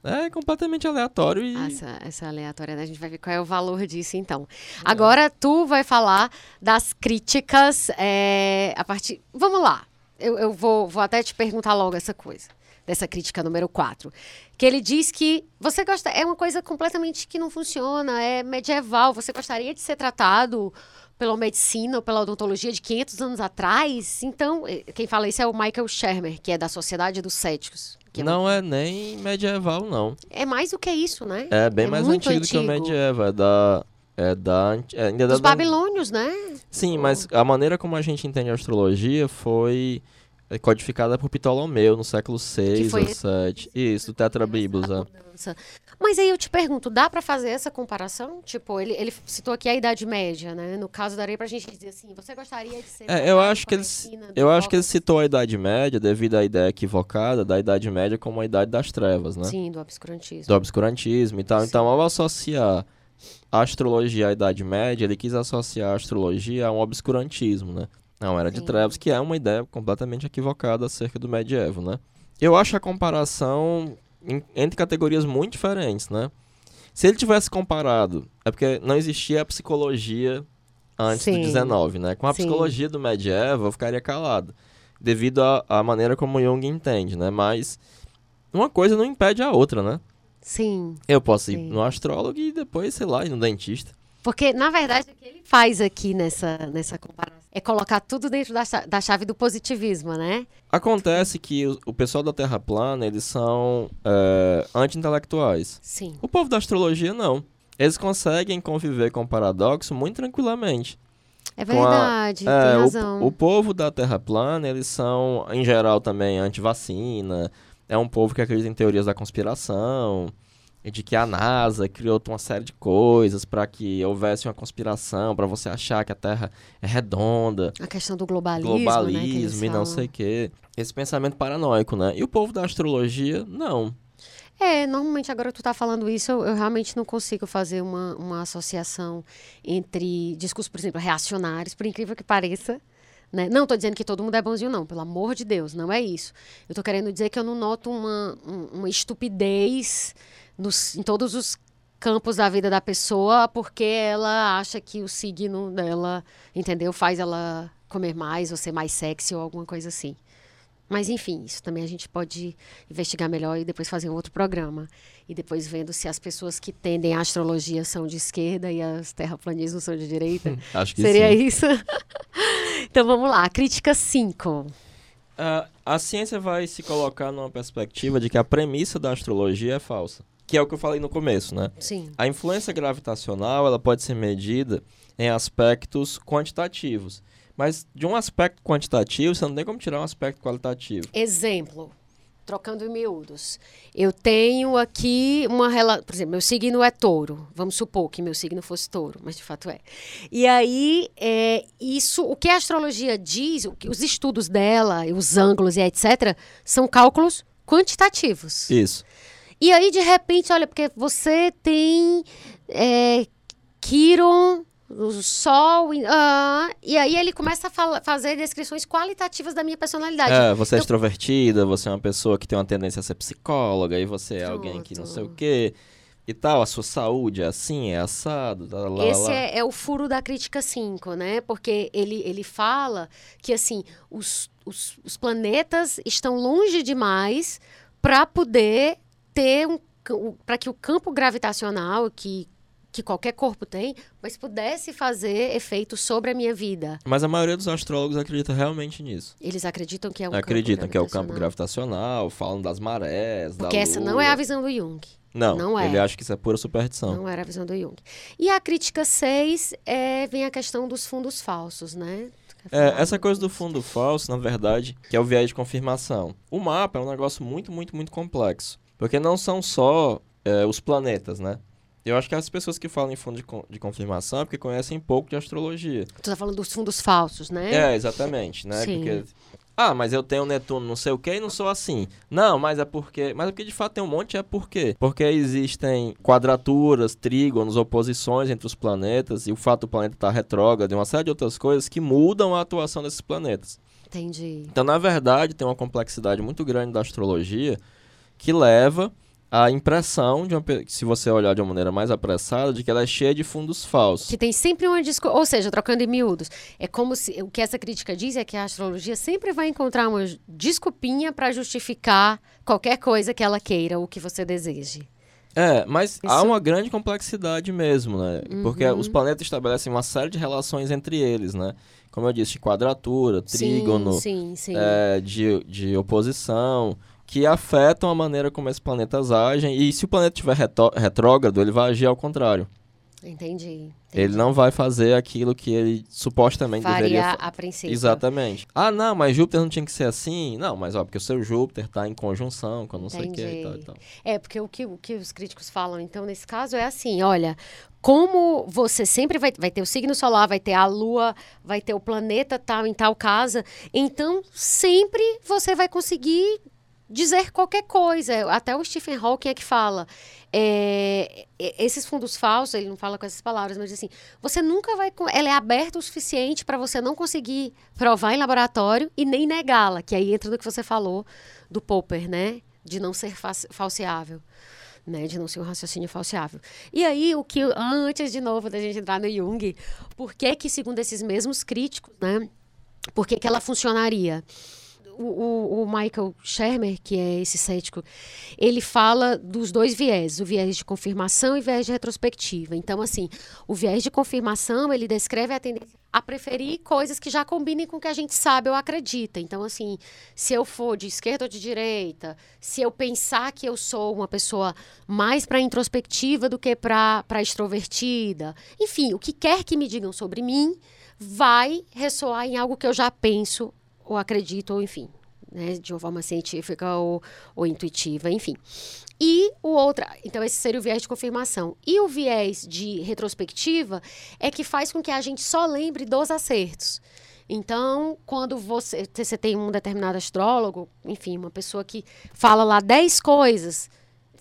É completamente aleatório e. Essa, essa aleatória, né? a gente vai ver qual é o valor disso, então. É. Agora, tu vai falar das críticas é, a partir. Vamos lá. Eu, eu vou, vou até te perguntar logo essa coisa dessa crítica número 4, que ele diz que você gosta é uma coisa completamente que não funciona, é medieval, você gostaria de ser tratado pela medicina ou pela odontologia de 500 anos atrás? Então, eh, quem fala isso é o Michael Shermer, que é da Sociedade dos Céticos. É não é nem medieval, não. É mais do que isso, né? É bem é mais antigo, antigo, do que o medieval, é da é da, é, ainda Dos da, babilônios, né? Sim, mas a maneira como a gente entende a astrologia foi é codificada por Ptolomeu no século 6 ou 7. Isso, do Tetrabiblos, é. Mas aí eu te pergunto, dá para fazer essa comparação? Tipo, ele, ele citou aqui a Idade Média, né? No caso, daria pra gente dizer assim, você gostaria de ser... É, eu acho que ele, eu acho que ele citou a Idade Média devido à ideia equivocada da Idade Média como a Idade das Trevas, né? Sim, do obscurantismo. Do obscurantismo e tal. Sim. Então, ao associar a astrologia à Idade Média, ele quis associar a astrologia a um obscurantismo, né? Não, era de Trevas, que é uma ideia completamente equivocada acerca do medievo, né? Eu acho a comparação entre categorias muito diferentes, né? Se ele tivesse comparado, é porque não existia a psicologia antes Sim. do 19, né? Com a Sim. psicologia do medievo, eu ficaria calado, devido à maneira como Jung entende, né? Mas uma coisa não impede a outra, né? Sim. Eu posso ir Sim. no astrólogo e depois, sei lá, ir no dentista. Porque, na verdade, o que ele faz aqui nessa, nessa comparação é colocar tudo dentro da, da chave do positivismo, né? Acontece que o, o pessoal da Terra plana, eles são é, anti-intelectuais. Sim. O povo da astrologia, não. Eles conseguem conviver com o paradoxo muito tranquilamente. É verdade, a, é, tem razão. O, o povo da Terra plana, eles são, em geral, também anti-vacina. É um povo que acredita em teorias da conspiração. De que a NASA criou uma série de coisas para que houvesse uma conspiração, para você achar que a Terra é redonda. A questão do globalismo, globalismo né, e não sei o quê. Esse pensamento paranoico, né? E o povo da astrologia, não. É, normalmente agora tu tá falando isso, eu, eu, realmente não consigo fazer uma, uma associação entre discursos, por exemplo, reacionários, por incrível que pareça, né? Não estou dizendo que todo mundo é bonzinho, não, pelo amor de Deus, não é isso. Eu estou querendo dizer que eu não noto uma, uma estupidez nos, em todos os campos da vida da pessoa porque ela acha que o signo dela, entendeu, faz ela comer mais ou ser mais sexy ou alguma coisa assim. Mas enfim, isso também a gente pode investigar melhor e depois fazer um outro programa. E depois vendo se as pessoas que tendem à astrologia são de esquerda e as terraplanistas são de direita. Acho que Seria sim. isso? então vamos lá, crítica 5. Uh, a ciência vai se colocar numa perspectiva de que a premissa da astrologia é falsa. Que é o que eu falei no começo, né? Sim. A influência gravitacional ela pode ser medida em aspectos quantitativos. Mas de um aspecto quantitativo, você não tem como tirar um aspecto qualitativo. Exemplo, trocando em miúdos. Eu tenho aqui uma relação. Por exemplo, meu signo é touro. Vamos supor que meu signo fosse touro, mas de fato é. E aí, é, isso, o que a astrologia diz, o que, os estudos dela, os ângulos e etc., são cálculos quantitativos. Isso. E aí, de repente, olha, porque você tem é, Quiron o sol, uh, e aí ele começa a fala, fazer descrições qualitativas da minha personalidade. É, você é então, extrovertida, você é uma pessoa que tem uma tendência a ser psicóloga, e você é alguém que não sei o quê. E tal, a sua saúde é assim, é assado. Lá, lá, Esse lá. É, é, o furo da crítica 5, né? Porque ele, ele fala que assim, os, os, os planetas estão longe demais para poder ter um para que o campo gravitacional que que qualquer corpo tem, mas pudesse fazer efeito sobre a minha vida. Mas a maioria dos astrólogos acredita realmente nisso. Eles acreditam que é um Acreditam que é o campo gravitacional, falam das marés, Porque da essa não é a visão do Jung. Não, não é. ele acha que isso é pura superstição. Não era a visão do Jung. E a crítica 6 é, vem a questão dos fundos falsos, né? É, essa coisa do fundo falso, na verdade, que é o viés de confirmação. O mapa é um negócio muito, muito, muito complexo. Porque não são só é, os planetas, né? Eu acho que as pessoas que falam em fundo de, de confirmação é porque conhecem pouco de astrologia. Tu tá falando dos fundos falsos, né? É, exatamente, né? Sim. Porque ah, mas eu tenho Netuno não sei o que e não sou assim. Não, mas é porque. Mas é porque de fato tem um monte, é por quê? Porque existem quadraturas, trígonos, oposições entre os planetas, e o fato do planeta estar tá retrógrado e uma série de outras coisas que mudam a atuação desses planetas. Entendi. Então, na verdade, tem uma complexidade muito grande da astrologia que leva a impressão, de uma, se você olhar de uma maneira mais apressada, de que ela é cheia de fundos falsos. Que tem sempre uma disco... Ou seja, trocando em miúdos, é como se... O que essa crítica diz é que a astrologia sempre vai encontrar uma desculpinha para justificar qualquer coisa que ela queira ou que você deseje. É, mas Isso... há uma grande complexidade mesmo, né? Uhum. Porque os planetas estabelecem uma série de relações entre eles, né? Como eu disse, de quadratura, trígono, sim, sim, sim. É, de, de oposição que afetam a maneira como esses planetas agem. E se o planeta estiver retrógrado, ele vai agir ao contrário. Entendi, entendi. Ele não vai fazer aquilo que ele supostamente Faria deveria a princípio. Exatamente. Ah, não, mas Júpiter não tinha que ser assim. Não, mas ó, porque o seu Júpiter está em conjunção com não entendi. sei o que e tal, e tal. É, porque o que, o que os críticos falam, então, nesse caso, é assim: olha, como você sempre vai, vai ter o signo solar, vai ter a lua, vai ter o planeta tal em tal casa, então sempre você vai conseguir dizer qualquer coisa. Até o Stephen Hawking é que fala. É, esses fundos falsos, ele não fala com essas palavras, mas assim, você nunca vai. Ela é aberta o suficiente para você não conseguir provar em laboratório e nem negá-la, que aí entra no que você falou do Popper, né? De não ser falseável. Né, de não ser um raciocínio falseável. E aí, o que, antes de novo da gente entrar no Jung, por que que, segundo esses mesmos críticos, né, por que que ela funcionaria? O, o, Michael Shermer, que é esse cético, ele fala dos dois viés, o viés de confirmação e o viés de retrospectiva. Então, assim, o viés de confirmação, ele descreve a tendência a preferir coisas que já combinem com o que a gente sabe ou acredita. Então, assim, se eu for de esquerda ou de direita, se eu pensar que eu sou uma pessoa mais para introspectiva do que para extrovertida, enfim, o que quer que me digam sobre mim vai ressoar em algo que eu já penso ou acredito, ou enfim, né, de uma forma científica ou, ou intuitiva, enfim. E o outro, então esse seria o viés de confirmação. E o viés de retrospectiva é que faz com que a gente só lembre dos acertos. Então, quando você, você tem um determinado astrólogo, enfim, uma pessoa que fala lá 10 coisas,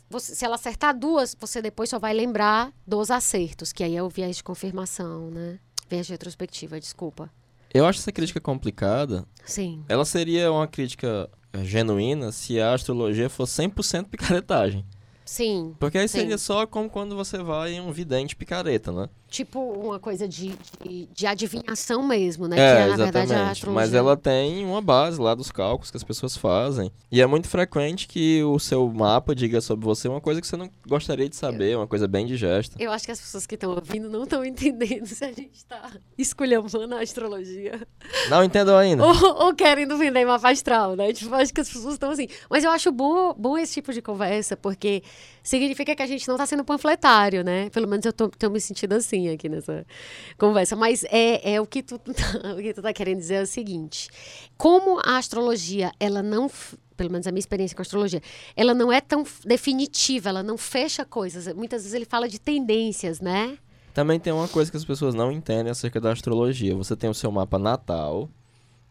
você, se ela acertar duas, você depois só vai lembrar dos acertos, que aí é o viés de confirmação, né? Viés de retrospectiva, desculpa. Eu acho essa crítica complicada. Sim. Ela seria uma crítica genuína se a astrologia fosse 100% picaretagem. Sim. Porque aí sim. seria só como quando você vai em um vidente picareta, né? Tipo uma coisa de, de, de adivinhação mesmo, né? É, que é, na exatamente. verdade. Mas ela tem uma base lá dos cálculos que as pessoas fazem. E é muito frequente que o seu mapa diga sobre você uma coisa que você não gostaria de saber, uma coisa bem digesta. Eu acho que as pessoas que estão ouvindo não estão entendendo se a gente está esculhambando a astrologia. Não entendam ainda. ou, ou querendo vender mapa astral, né? Tipo, acho que as pessoas estão assim. Mas eu acho bom, bom esse tipo de conversa, porque significa que a gente não está sendo panfletário, né? Pelo menos eu tô, tô me sentindo assim aqui nessa conversa. Mas é, é o, que tu, o que tu tá querendo dizer é o seguinte. Como a astrologia, ela não pelo menos a minha experiência com astrologia, ela não é tão definitiva, ela não fecha coisas. Muitas vezes ele fala de tendências, né? Também tem uma coisa que as pessoas não entendem acerca da astrologia. Você tem o seu mapa natal,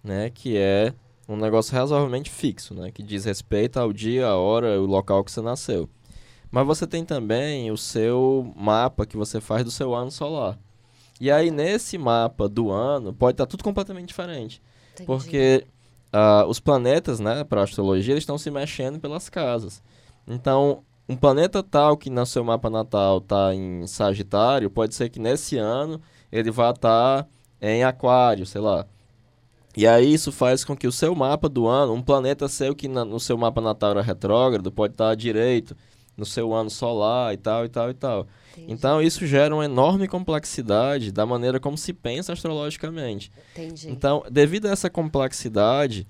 né, que é um negócio razoavelmente fixo, né, que diz respeito ao dia, a hora, o local que você nasceu. Mas você tem também o seu mapa que você faz do seu ano solar. E aí, nesse mapa do ano, pode estar tudo completamente diferente. Entendi. Porque uh, os planetas, né, para astrologia, eles estão se mexendo pelas casas. Então, um planeta tal que no seu mapa natal está em Sagitário, pode ser que nesse ano ele vá estar em Aquário, sei lá. E aí isso faz com que o seu mapa do ano, um planeta seu que na, no seu mapa natal era retrógrado, pode estar direito no seu ano solar e tal, e tal, e tal. Entendi. Então, isso gera uma enorme complexidade da maneira como se pensa astrologicamente. Entendi. Então, devido a essa complexidade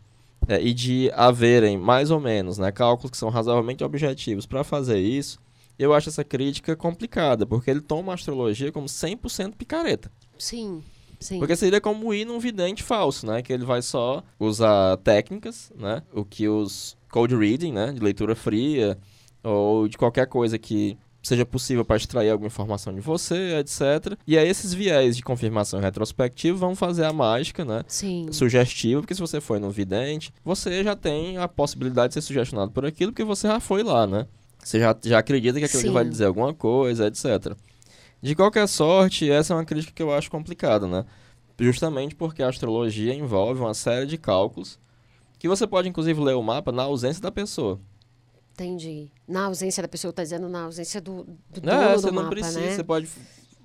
é, e de haverem, mais ou menos, né, cálculos que são razoavelmente objetivos para fazer isso, eu acho essa crítica complicada, porque ele toma a astrologia como 100% picareta. Sim, sim. Porque seria como ir num vidente falso, né? Que ele vai só usar técnicas, né? O que os cold reading, né? De leitura fria, ou de qualquer coisa que seja possível para extrair alguma informação de você, etc. E aí esses viés de confirmação retrospectiva vão fazer a mágica, né? Sim. Sugestiva, porque se você foi no vidente, você já tem a possibilidade de ser sugestionado por aquilo, porque você já foi lá, né? Você já, já acredita que aquilo Sim. ali vai dizer alguma coisa, etc. De qualquer sorte, essa é uma crítica que eu acho complicada, né? Justamente porque a astrologia envolve uma série de cálculos que você pode, inclusive, ler o mapa na ausência da pessoa. Entendi. Na ausência da pessoa, tá dizendo na ausência do, do dono É, do você não mapa, precisa, né? você pode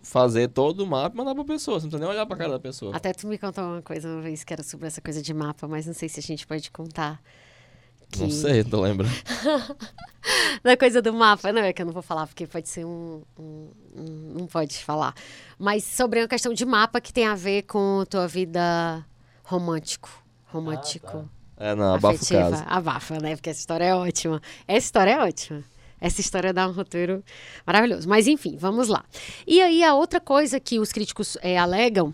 fazer todo o mapa e mandar pra pessoa, você não precisa nem olhar pra cara da pessoa. Até tu me contou uma coisa uma vez que era sobre essa coisa de mapa, mas não sei se a gente pode contar. Que... Não sei, tô lembrando. Da coisa do mapa, não é que eu não vou falar, porque pode ser um, um- um- Não pode falar. Mas sobre uma questão de mapa que tem a ver com tua vida romântico. Romântico. É, não, abafa o afetiva. caso. Abafa, né? Porque essa história é ótima. Essa história é ótima. Essa história dá um roteiro maravilhoso. Mas, enfim, vamos lá. E aí, a outra coisa que os críticos eh, alegam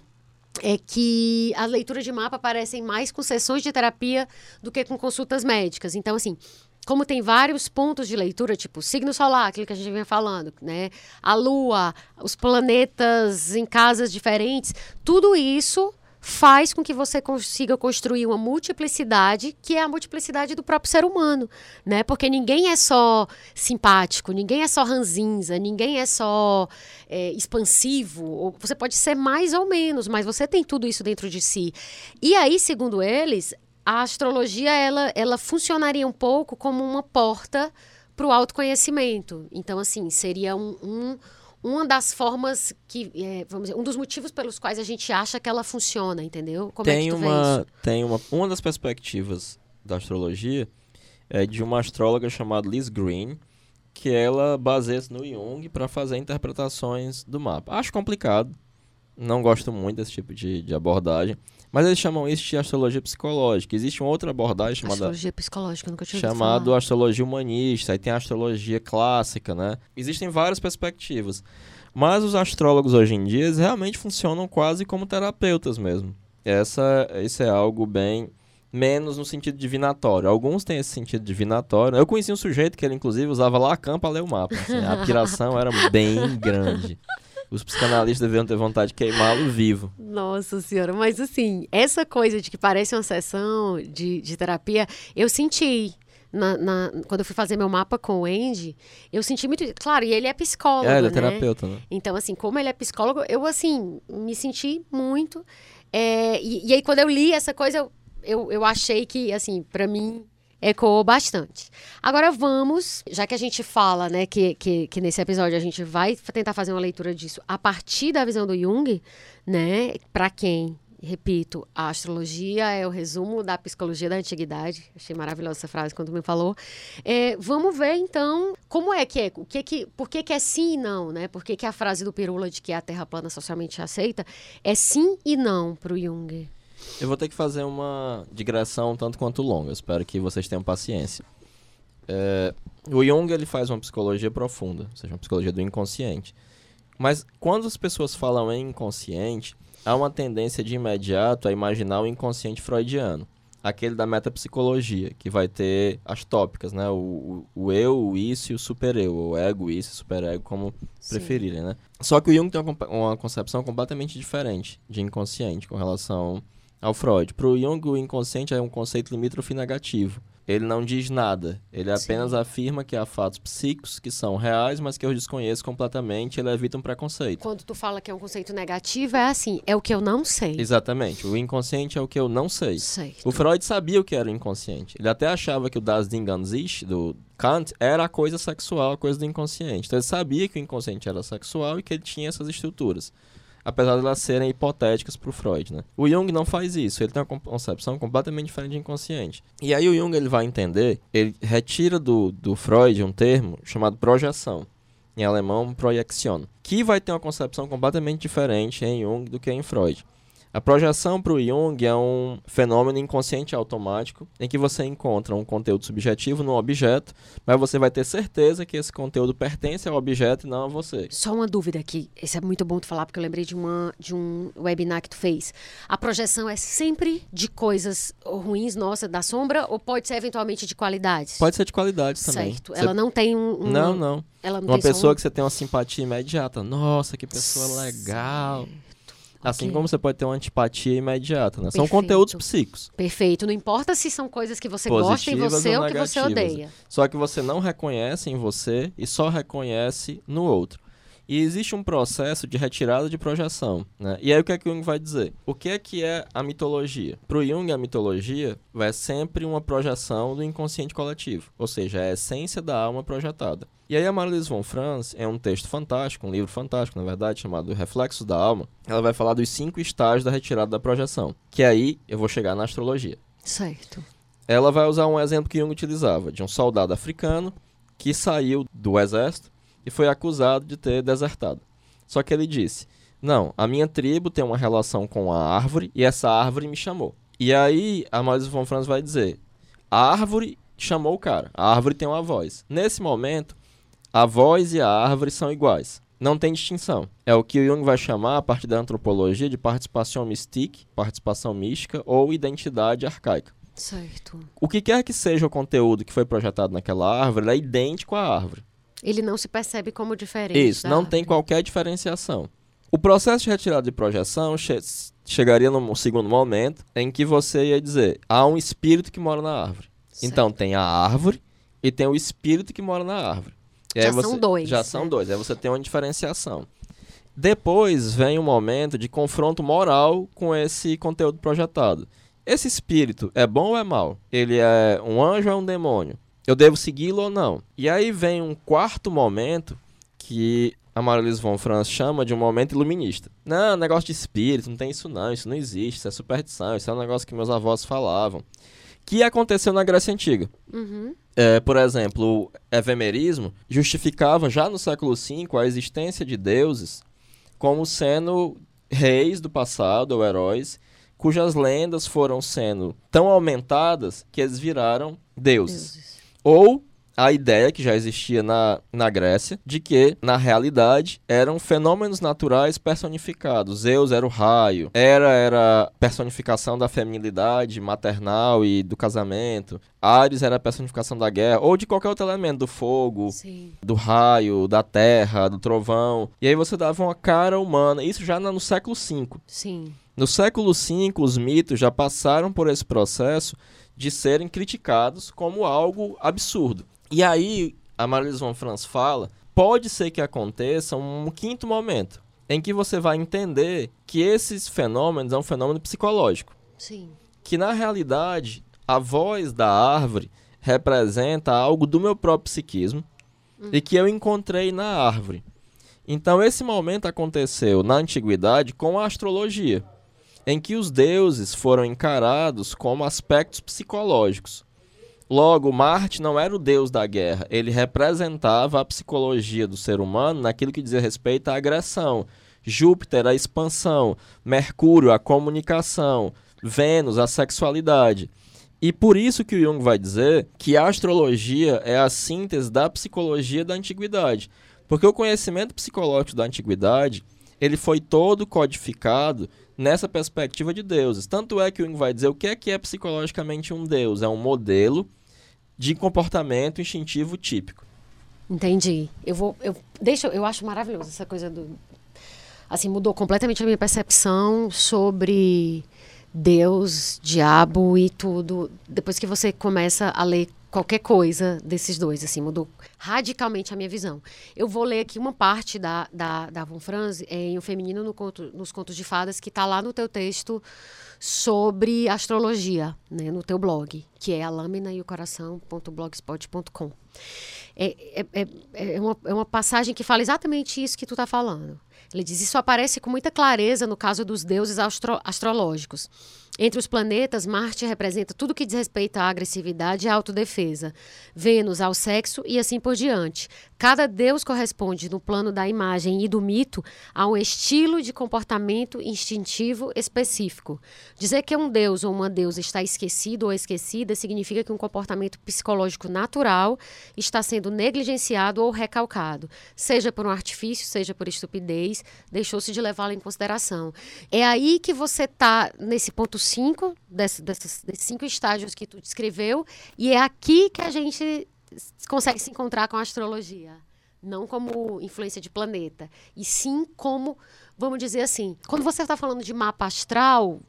é que a leitura de mapa aparecem mais com sessões de terapia do que com consultas médicas. Então, assim, como tem vários pontos de leitura, tipo signo solar, aquilo que a gente vinha falando, né? A lua, os planetas em casas diferentes, tudo isso faz com que você consiga construir uma multiplicidade, que é a multiplicidade do próprio ser humano, né? Porque ninguém é só simpático, ninguém é só ranzinza, ninguém é só é, expansivo. Você pode ser mais ou menos, mas você tem tudo isso dentro de si. E aí, segundo eles, a astrologia ela, ela funcionaria um pouco como uma porta para o autoconhecimento. Então, assim, seria um, um- uma das formas que, é, vamos dizer, um dos motivos pelos quais a gente acha que ela funciona, entendeu? Como é tem que tu uma, tem uma, uma das perspectivas da astrologia é de uma astróloga chamada Liz Green, que ela baseia-se no Jung para fazer interpretações do mapa. Acho complicado, não gosto muito desse tipo de, de abordagem, mas eles chamam isso de astrologia psicológica. Existe uma outra abordagem chamada Astrologia psicológica, eu nunca tinha chamado astrologia humanista, aí tem a astrologia clássica, né? Existem várias perspectivas. Mas os astrólogos hoje em dia realmente funcionam quase como terapeutas mesmo. Essa, isso é algo bem menos no sentido divinatório. Alguns têm esse sentido divinatório. Eu conheci um sujeito que ele, inclusive, usava Lacan para ler o mapa. Assim, a piração era bem grande. Os psicanalistas deviam ter vontade de queimá-lo vivo. Nossa senhora, mas assim, essa coisa de que parece uma sessão de, de terapia, eu senti. Na, na, quando eu fui fazer meu mapa com o Andy, eu senti muito. Claro, e ele é psicólogo. É, ele é né? terapeuta, né? Então, assim, como ele é psicólogo, eu, assim, me senti muito. É, e, e aí, quando eu li essa coisa, eu, eu, eu achei que, assim, para mim, ecoou bastante. Agora vamos, já que a gente fala, né, que, que, que, nesse episódio a gente vai tentar fazer uma leitura disso a partir da visão do Jung, né, para quem Repito, a astrologia é o resumo da psicologia da antiguidade. Achei maravilhosa essa frase quando me falou. É, vamos ver então como é que é, o que que, por que, que é sim e não, né? Por que, que a frase do Pirula de que a Terra plana socialmente aceita é sim e não para o Jung? Eu vou ter que fazer uma digressão tanto quanto longa. Espero que vocês tenham paciência. É, o Jung ele faz uma psicologia profunda, ou seja, uma psicologia do inconsciente. Mas quando as pessoas falam em inconsciente, há uma tendência de imediato a imaginar o inconsciente freudiano, aquele da metapsicologia, que vai ter as tópicas, né? O, o, o eu, o isso e o supereu, o ego, isso e superego, como Sim. preferirem, né? Só que o Jung tem uma, uma concepção completamente diferente de inconsciente com relação ao Freud. Para o Jung, o inconsciente é um conceito limítrofe negativo ele não diz nada. Ele apenas Sim. afirma que há fatos psíquicos que são reais, mas que eu desconheço completamente. Ele evita um preconceito. Quando tu fala que é um conceito negativo, é assim, é o que eu não sei. Exatamente. O inconsciente é o que eu não sei. Certo. O Freud sabia o que era o inconsciente. Ele até achava que o Das Ding do Kant, era a coisa sexual, a coisa do inconsciente. Então ele sabia que o inconsciente era sexual e que ele tinha essas estruturas apesar de elas serem hipotéticas para o Freud, né? O Jung não faz isso, ele tem uma concepção completamente diferente de inconsciente. E aí o Jung ele vai entender, ele retira do, do Freud um termo chamado projeção, em alemão Projektion, que vai ter uma concepção completamente diferente em Jung do que em Freud. A projeção para o Jung é um fenômeno inconsciente automático em que você encontra um conteúdo subjetivo no objeto, mas você vai ter certeza que esse conteúdo pertence ao objeto e não a você. Só uma dúvida aqui, esse é muito bom tu falar porque eu lembrei de uma de um webinar que tu fez. A projeção é sempre de coisas ruins, nossa, da sombra ou pode ser eventualmente de qualidades? Pode ser de qualidades também. Certo. Ela não tem um, um... Não, não. Ela não uma pessoa um... que você tem uma simpatia imediata. Nossa, que pessoa legal. Assim okay. como você pode ter uma antipatia imediata, né? São conteúdos psíquicos. Perfeito. Não importa se são coisas que você gosta em você ou, ou que você odeia. Só que você não reconhece em você e só reconhece no outro. E existe um processo de retirada de projeção. Né? E aí o que é que Jung vai dizer? O que é que é a mitologia? Para o Jung, a mitologia vai sempre uma projeção do inconsciente coletivo, ou seja, é a essência da alma projetada. E aí a Marilise von Franz, é um texto fantástico, um livro fantástico, na verdade, chamado Reflexos da Alma, ela vai falar dos cinco estágios da retirada da projeção, que aí eu vou chegar na astrologia. Certo. Ela vai usar um exemplo que Jung utilizava, de um soldado africano que saiu do exército e foi acusado de ter desertado. Só que ele disse: Não, a minha tribo tem uma relação com a árvore e essa árvore me chamou. E aí a Marise von Franz vai dizer: A árvore chamou o cara, a árvore tem uma voz. Nesse momento, a voz e a árvore são iguais. Não tem distinção. É o que o Jung vai chamar, a partir da antropologia, de participação mystique, participação mística ou identidade arcaica. Certo. O que quer que seja o conteúdo que foi projetado naquela árvore, é idêntico à árvore. Ele não se percebe como diferente. Isso, não tem qualquer diferenciação. O processo de retirada de projeção che chegaria no segundo momento em que você ia dizer: há um espírito que mora na árvore. Certo. Então tem a árvore e tem o espírito que mora na árvore. E já você, são dois. Já né? são dois. Aí você tem uma diferenciação. Depois vem um momento de confronto moral com esse conteúdo projetado. Esse espírito é bom ou é mau? Ele é um anjo ou é um demônio? Eu devo segui-lo ou não. E aí vem um quarto momento que a Marilise von Franz chama de um momento iluminista. Não, negócio de espírito, não tem isso não, isso não existe, isso é superstição, isso é um negócio que meus avós falavam. Que aconteceu na Grécia Antiga. Uhum. É, por exemplo, o evemerismo justificava já no século V a existência de deuses como sendo reis do passado ou heróis cujas lendas foram sendo tão aumentadas que eles viraram deuses. deuses. Ou a ideia que já existia na, na Grécia de que, na realidade, eram fenômenos naturais personificados. Zeus era o raio, Hera era a personificação da feminilidade maternal e do casamento, Ares era a personificação da guerra, ou de qualquer outro elemento, do fogo, Sim. do raio, da terra, do trovão. E aí você dava uma cara humana, isso já no século V. Sim. No século V, os mitos já passaram por esse processo de serem criticados como algo absurdo. E aí, a Marilyn von Franz fala, pode ser que aconteça um quinto momento, em que você vai entender que esses fenômenos é um fenômeno psicológico. Sim. Que na realidade, a voz da árvore representa algo do meu próprio psiquismo e que eu encontrei na árvore. Então, esse momento aconteceu na antiguidade com a astrologia em que os deuses foram encarados como aspectos psicológicos. Logo, Marte não era o deus da guerra, ele representava a psicologia do ser humano naquilo que dizia respeito à agressão. Júpiter, a expansão. Mercúrio, a comunicação. Vênus, a sexualidade. E por isso que o Jung vai dizer que a astrologia é a síntese da psicologia da antiguidade. Porque o conhecimento psicológico da antiguidade, ele foi todo codificado nessa perspectiva de deuses. Tanto é que o Jung vai dizer o que é que é psicologicamente um deus. É um modelo de comportamento instintivo típico. Entendi. Eu vou. Eu, deixa, eu acho maravilhoso essa coisa do. Assim, mudou completamente a minha percepção sobre Deus, diabo e tudo. Depois que você começa a ler qualquer coisa desses dois, assim, mudou radicalmente a minha visão. Eu vou ler aqui uma parte da, da, da Von Franz em O Feminino no conto, nos Contos de Fadas, que está lá no teu texto sobre astrologia, né, no teu blog, que é a lâmina e o coração.blogspot.com. É, é, é, é, uma, é uma passagem que fala exatamente isso que tu está falando. Ele diz: Isso aparece com muita clareza no caso dos deuses astro astrológicos. Entre os planetas, Marte representa tudo que diz respeito à agressividade e à autodefesa, Vênus ao sexo e assim por diante. Cada deus corresponde, no plano da imagem e do mito, a um estilo de comportamento instintivo específico. Dizer que um deus ou uma deusa está esquecido ou esquecida significa que um comportamento psicológico natural está sendo negligenciado ou recalcado, seja por um artifício, seja por estupidez, deixou-se de levá-lo em consideração. É aí que você está nesse ponto 5, desses, desses, desses cinco estágios que tu descreveu, e é aqui que a gente consegue se encontrar com a astrologia. Não como influência de planeta, e sim como, vamos dizer assim, quando você está falando de mapa astral,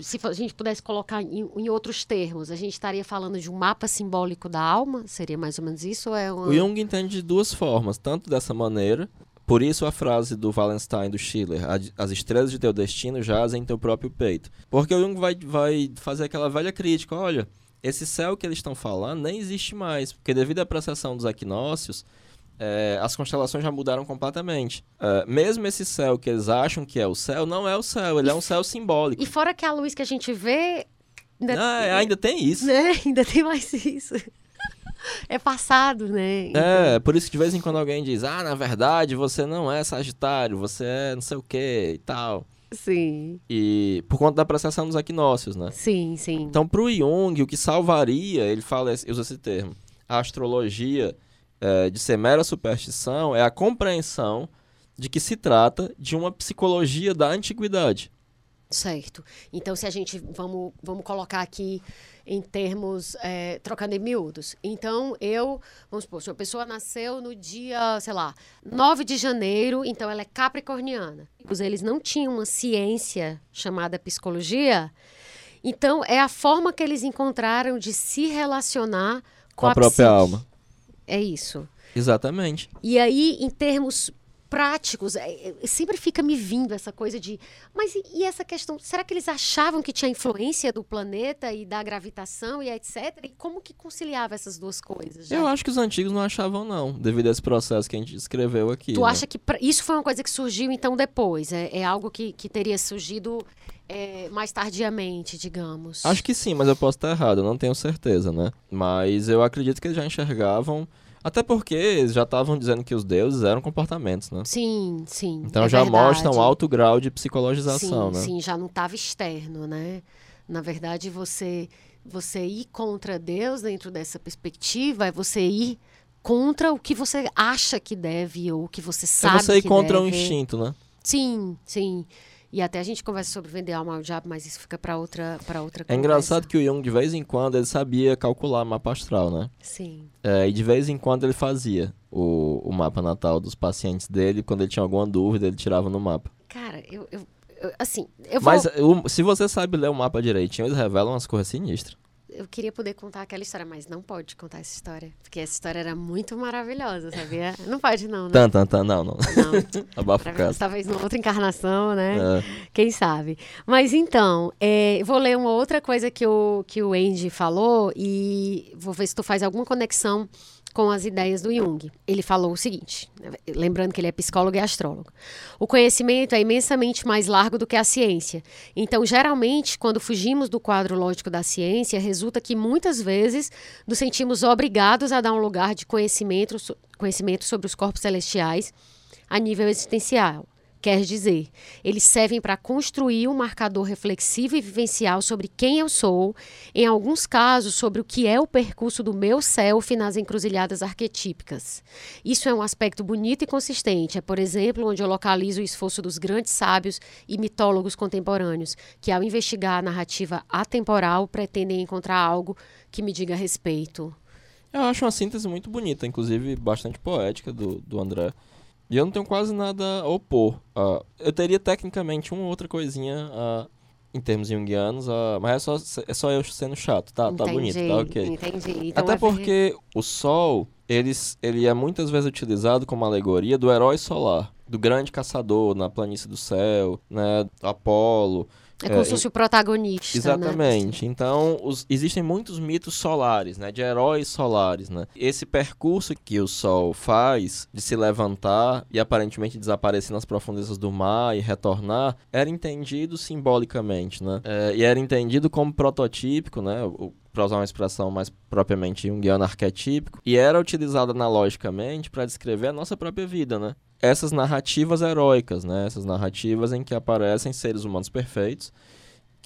se a gente pudesse colocar em, em, outros termos, a gente estaria falando de um mapa simbólico da alma? Seria mais ou menos isso? Ou é uma... O Jung entende de duas formas, tanto dessa maneira, por isso a frase do Wallenstein, do Schiller, as estrelas de teu destino jazem em teu próprio peito. Porque o Jung vai, vai fazer aquela velha crítica, olha, esse céu que eles estão falando nem existe mais, porque devido à precessão dos equinócios, é, as constelações já mudaram completamente. É, mesmo esse céu que eles acham que é o céu, não é o céu, ele é um céu simbólico. E fora que a luz que a gente vê. Ainda, ah, ainda tem isso. Né? Ainda tem mais isso. é passado, né? Então... É, por isso que de vez em quando alguém diz, ah, na verdade você não é Sagitário, você é não sei o que e tal. Sim. E por conta da apreciação dos equinócios, né? Sim, sim. Então, pro Jung, o que salvaria, ele fala, usa esse termo, a astrologia é, de ser mera superstição é a compreensão de que se trata de uma psicologia da antiguidade. Certo. Então, se a gente vamos, vamos colocar aqui em termos é, trocando em miúdos. Então, eu, vamos supor, se uma pessoa nasceu no dia, sei lá, 9 de janeiro, então ela é capricorniana. Eles não tinham uma ciência chamada psicologia, então é a forma que eles encontraram de se relacionar com, com a, a própria alma. É isso. Exatamente. E aí, em termos práticos. É, é, sempre fica me vindo essa coisa de. Mas e, e, essa questão? Será que eles achavam que tinha influência do planeta e da gravitação e etc? E como que conciliava essas duas coisas? Já? Eu acho que os antigos não achavam, não, devido a esse processo que a gente descreveu aqui. Tu né? acha que pra, isso foi uma coisa que surgiu então depois? É, é algo que, que teria surgido. É, mais tardiamente, digamos. Acho que sim, mas eu posso estar errado, eu não tenho certeza, né? Mas eu acredito que eles já enxergavam até porque eles já estavam dizendo que os deuses eram comportamentos, né? Sim, sim. Então é já verdade. mostra um alto grau de psicologização, sim, né? Sim, já não estava externo, né? Na verdade, você você ir contra Deus dentro dessa perspectiva é você ir contra o que você acha que deve ou o que você É sabe você ir que contra o deve. instinto, né? Sim, sim. E até a gente conversa sobre vender alma ao diabo, mas isso fica para outra, para outra É conversa. engraçado que o Jung, de vez em quando, ele sabia calcular mapa astral, né? Sim. É, e de vez em quando ele fazia o, o mapa natal dos pacientes dele. Quando ele tinha alguma dúvida, ele tirava no mapa. Cara, eu, eu, eu- assim, eu vou, Mas o- se você sabe ler o mapa direitinho, eles revelam umas coisas sinistras. Eu queria poder contar aquela história, mas não pode contar essa história, porque essa história era muito maravilhosa, sabia? Não pode não, né? Tan, tan, tan, não, não. Não. Abafa o caso. Talvez numa outra encarnação, né? É. Quem sabe? Mas então, é, vou ler uma outra coisa que o, que o Andy falou e vou ver se tu faz alguma conexão com as ideias do Jung. Ele falou o seguinte, lembrando que ele é psicólogo e astrólogo. O conhecimento é imensamente mais largo do que a ciência. Então, geralmente, quando fugimos do quadro lógico da ciência, resulta que muitas vezes nos sentimos obrigados a dar um lugar de conhecimento, conhecimento sobre os corpos celestiais a nível existencial. Quer dizer, eles servem para construir um marcador reflexivo e vivencial sobre quem eu sou, em alguns casos sobre o que é o percurso do meu self nas encruzilhadas arquetípicas. Isso é um aspecto bonito e consistente, é, por exemplo, onde eu localizo o esforço dos grandes sábios e mitólogos contemporâneos, que ao investigar a narrativa atemporal pretendem encontrar algo que me diga respeito. Eu acho uma síntese muito bonita, inclusive bastante poética do, do André. E eu não tenho quase nada a opor. Ah, eu teria tecnicamente uma outra coisinha ah, em termos junguianos, ah, mas é só, é só eu sendo chato, tá? Tá bonito, tá ok. Entendi. Então Até é- porque o Sol, eles, ele é muitas vezes utilizado como alegoria do herói solar, do grande caçador na planície do céu, né? Apolo. É como É, se fosse o protagonista, né? Exatamente. Então, os- existem muitos mitos solares, né? De heróis solares, né? Esse percurso que o Sol faz de se levantar e aparentemente desaparecer nas profundezas do mar e retornar, era entendido simbolicamente, né? É, e era entendido como prototípico, né? O, para usar uma expressão mais propriamente junguiana, arquetípico, e era utilizado analogicamente para descrever a nossa própria vida, né? Essas narrativas heróicas, né? Essas narrativas em que aparecem seres humanos perfeitos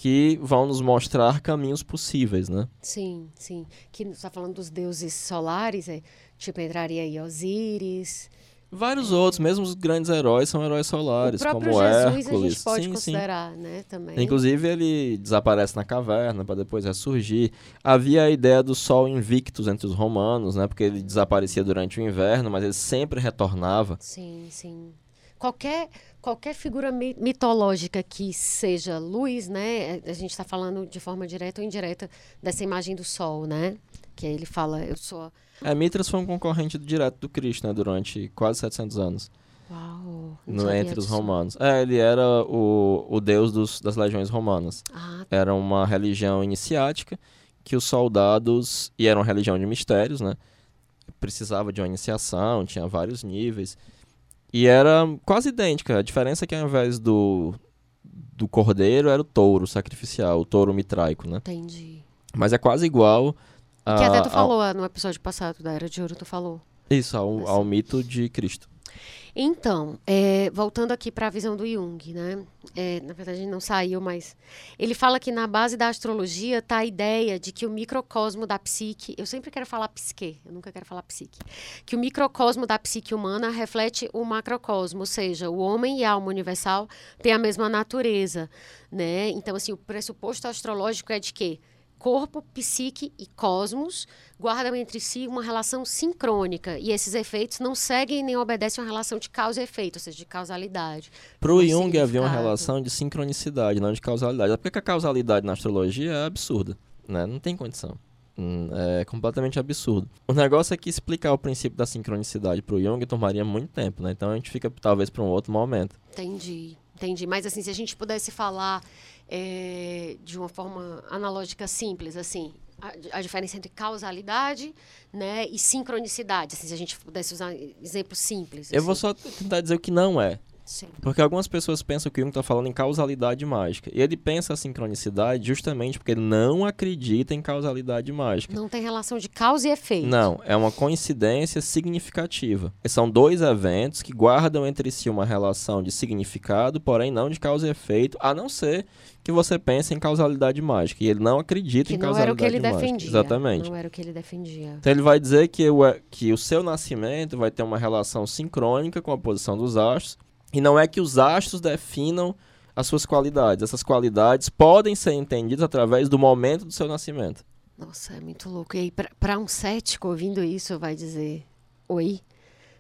que vão nos mostrar caminhos possíveis, né? Sim, sim. Que está falando dos deuses solares, é, tipo, entraria aí Osíris. Vários outros, mesmo os grandes heróis são heróis solares, o próprio como Jesus Hércules. a gente pode sim, sim. considerar, né, também. Inclusive ele desaparece na caverna para depois ressurgir. Havia a ideia do Sol invictus entre os romanos, né? Porque ele desaparecia durante o inverno, mas ele sempre retornava. Sim, sim. Qualquer, qualquer figura mi- mitológica que seja luz, né? A gente está falando de forma direta ou indireta dessa imagem do sol, né? Que aí ele fala, eu sou. É, Mitras foi um concorrente direto do Cristo, né? Durante quase 700 anos, Uau! não no, entre os romanos. É, ele era o, o deus dos, das legiões romanas. Ah, era uma religião iniciática que os soldados e era uma religião de mistérios, né? Precisava de uma iniciação, tinha vários níveis e era quase idêntica. A diferença é que ao invés do do cordeiro era o touro sacrificial, o touro mitraico, né? entendi. Mas é quase igual a, que até tu ao- falou ah, no episódio passado da Era de Ouro, tu falou. isso ao, ao mito de Cristo. Então, é, voltando aqui para a visão do Jung, né? É, na verdade, não saiu, mas ele fala que na base da astrologia está a ideia de que o microcosmo da psique, eu sempre quero falar psique, eu nunca quero falar psique, que o microcosmo da psique humana reflete o macrocosmo, ou seja, o homem e a alma universal têm a mesma natureza, né? Então, assim, o pressuposto astrológico é de que corpo, psique e cosmos guardam entre si uma relação sincrônica e esses efeitos não seguem nem obedecem a relação de causa e efeito, ou seja, de causalidade. Para o Jung havia uma relação de sincronicidade, não de causalidade. É porque a causalidade na astrologia é absurda, né? Não tem condição. Hum, É completamente absurdo. O negócio é que explicar o princípio da sincronicidade para o Jung tomaria muito tempo, né? Então a gente fica talvez para um outro momento. Entendi, entendi. Mas assim, se a gente pudesse falar é, de uma forma analógica simples, assim, a, a diferença entre causalidade, né, e sincronicidade, assim, se a gente pudesse usar exemplos simples. Eu vou assim. só tentar dizer o que não é. Sim. Porque algumas pessoas pensam que o Jung está falando em causalidade mágica. E ele pensa a sincronicidade justamente porque ele não acredita em causalidade mágica. Não tem relação de causa e efeito. Não, é uma coincidência significativa. São dois eventos que guardam entre si uma relação de significado, porém não de causa e efeito, a não ser que você pense em causalidade mágica. E ele não acredita que em não causalidade era o que ele mágica. defendia. Exatamente. Não era o que ele defendia. Então ele vai dizer que o, que o seu nascimento vai ter uma relação sincrônica com a posição dos astros, e não é que os astros definam as suas qualidades. Essas qualidades podem ser entendidas através do momento do seu nascimento. Nossa, é muito louco. E aí, para um cético ouvindo isso, vai dizer: Oi?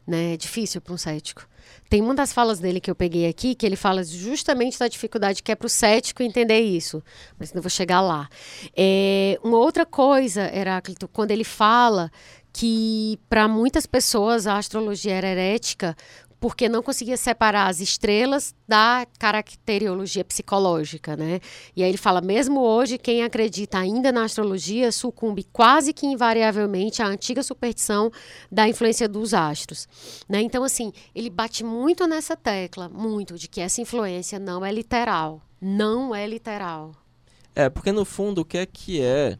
Né? É difícil para um cético. Tem uma das falas dele que eu peguei aqui, que ele fala justamente da dificuldade que é para o cético entender isso. Mas não vou chegar lá. É, uma outra coisa, Heráclito, quando ele fala que para muitas pessoas a astrologia era herética, porque não conseguia separar as estrelas da caracteriologia psicológica, né? E aí ele fala, mesmo hoje, quem acredita ainda na astrologia sucumbe quase que invariavelmente à antiga superstição da influência dos astros, né? Então, assim, ele bate muito nessa tecla, muito, de que essa influência não é literal, não é literal. É, porque no fundo, o que é que é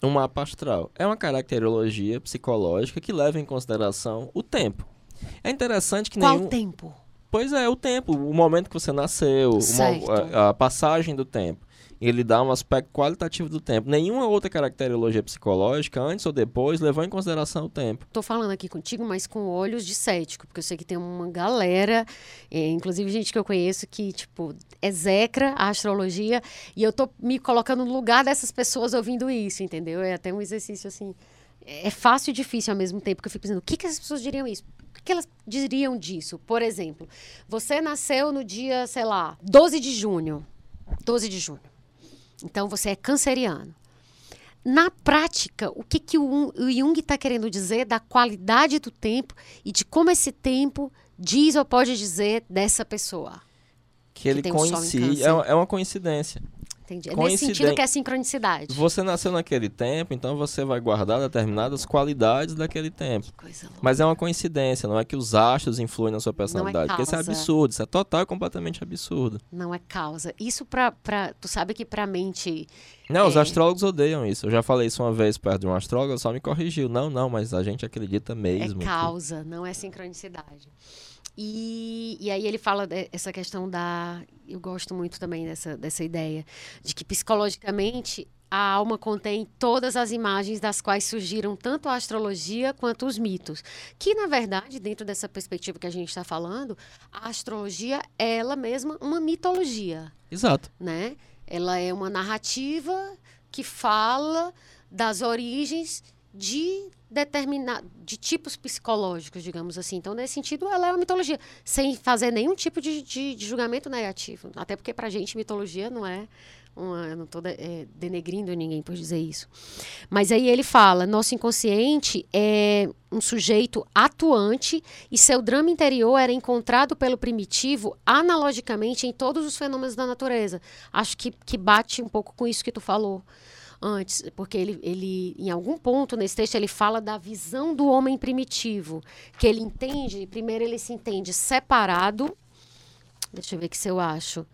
um mapa astral? É uma caracterologia psicológica que leva em consideração o tempo. É interessante que Qual nenhum... tempo? Pois é, o tempo, o momento que você nasceu, uma, a, a, passagem do tempo. Ele dá um aspecto qualitativo do tempo. Nenhuma outra caracterologia psicológica, antes ou depois, levou em consideração o tempo. Estou falando aqui contigo, mas com olhos de cético, porque eu sei que tem uma galera, é, inclusive gente que eu conheço, que, tipo, execra a astrologia, e eu tô me colocando no lugar dessas pessoas ouvindo isso, entendeu? É até um exercício, assim, é fácil e difícil ao mesmo tempo, que eu fico pensando, o que, que as pessoas diriam isso? Que elas diriam disso? Por exemplo, você nasceu no dia, sei lá, 12 de junho. 12 de junho. Então você é canceriano. Na prática, o que, que o, o Jung está querendo dizer da qualidade do tempo e de como esse tempo diz ou pode dizer dessa pessoa? Que ele coincide. É, é uma coincidência. Entendi. É nesse sentido que é sincronicidade. Você nasceu naquele tempo, então você vai guardar determinadas qualidades daquele tempo. Que coisa louca. Mas é uma coincidência, não é que os astros influem na sua personalidade. Não é Porque isso é absurdo, isso é total e completamente absurdo. Não é causa. Isso pra. pra tu sabe que pra mente. Não, é... os astrólogos odeiam isso. Eu já falei isso uma vez perto de um astrólogo, só me corrigiu. Não, não, mas a gente acredita mesmo. É causa, que... não é sincronicidade. E, e aí ele fala dessa questão da. Eu gosto muito também dessa, dessa ideia de que psicologicamente a alma contém todas as imagens das quais surgiram tanto a astrologia quanto os mitos. Que, na verdade, dentro dessa perspectiva que a gente está falando, a astrologia é ela mesma uma mitologia. Exato. Né? Ela é uma narrativa que fala das origens de determinar de tipos psicológicos, digamos assim. Então, nesse sentido, ela é uma mitologia, sem fazer nenhum tipo de, de, de julgamento negativo. Até porque, para a gente, mitologia não é uma, eu não estou é, denegrindo ninguém por dizer isso. Mas aí ele fala: nosso inconsciente é um sujeito atuante e seu drama interior era encontrado pelo primitivo analogicamente em todos os fenômenos da natureza. Acho que, que bate um pouco com isso que tu falou antes, porque ele, ele, em algum ponto nesse texto, ele fala da visão do homem primitivo, que ele entende, primeiro ele se entende separado, deixa eu ver que se eu acho,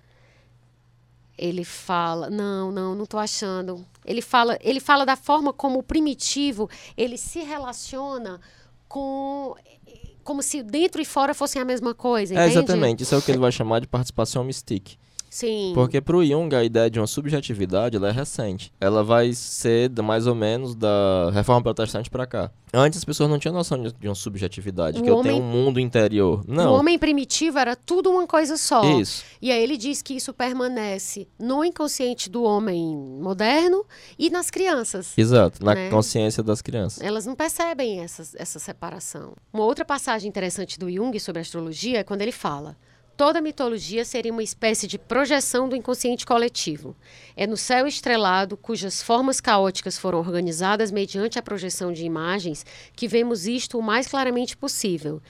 ele fala, não, não, não estou achando, ele fala, ele fala da forma como o primitivo, ele se relaciona com como se dentro e fora fossem a mesma coisa, é, exatamente, isso é o que ele vai chamar de participação mystique. Sim. Porque para o Jung a ideia de uma subjetividade ela é recente. Ela vai ser mais ou menos da reforma protestante para cá. Antes as pessoas não tinham noção de, de uma subjetividade, o que homem... eu tenho um mundo interior. Não. O homem primitivo era tudo uma coisa só. Isso. E aí ele diz que isso permanece no inconsciente do homem moderno e nas crianças. Exato, na né? consciência das crianças. Elas não percebem essa, essa separação. Uma outra passagem interessante do Jung sobre astrologia é quando ele fala toda mitologia seria uma espécie de projeção do inconsciente coletivo. É no céu estrelado, cujas formas caóticas foram organizadas mediante a projeção de imagens, que vemos isto o mais claramente possível.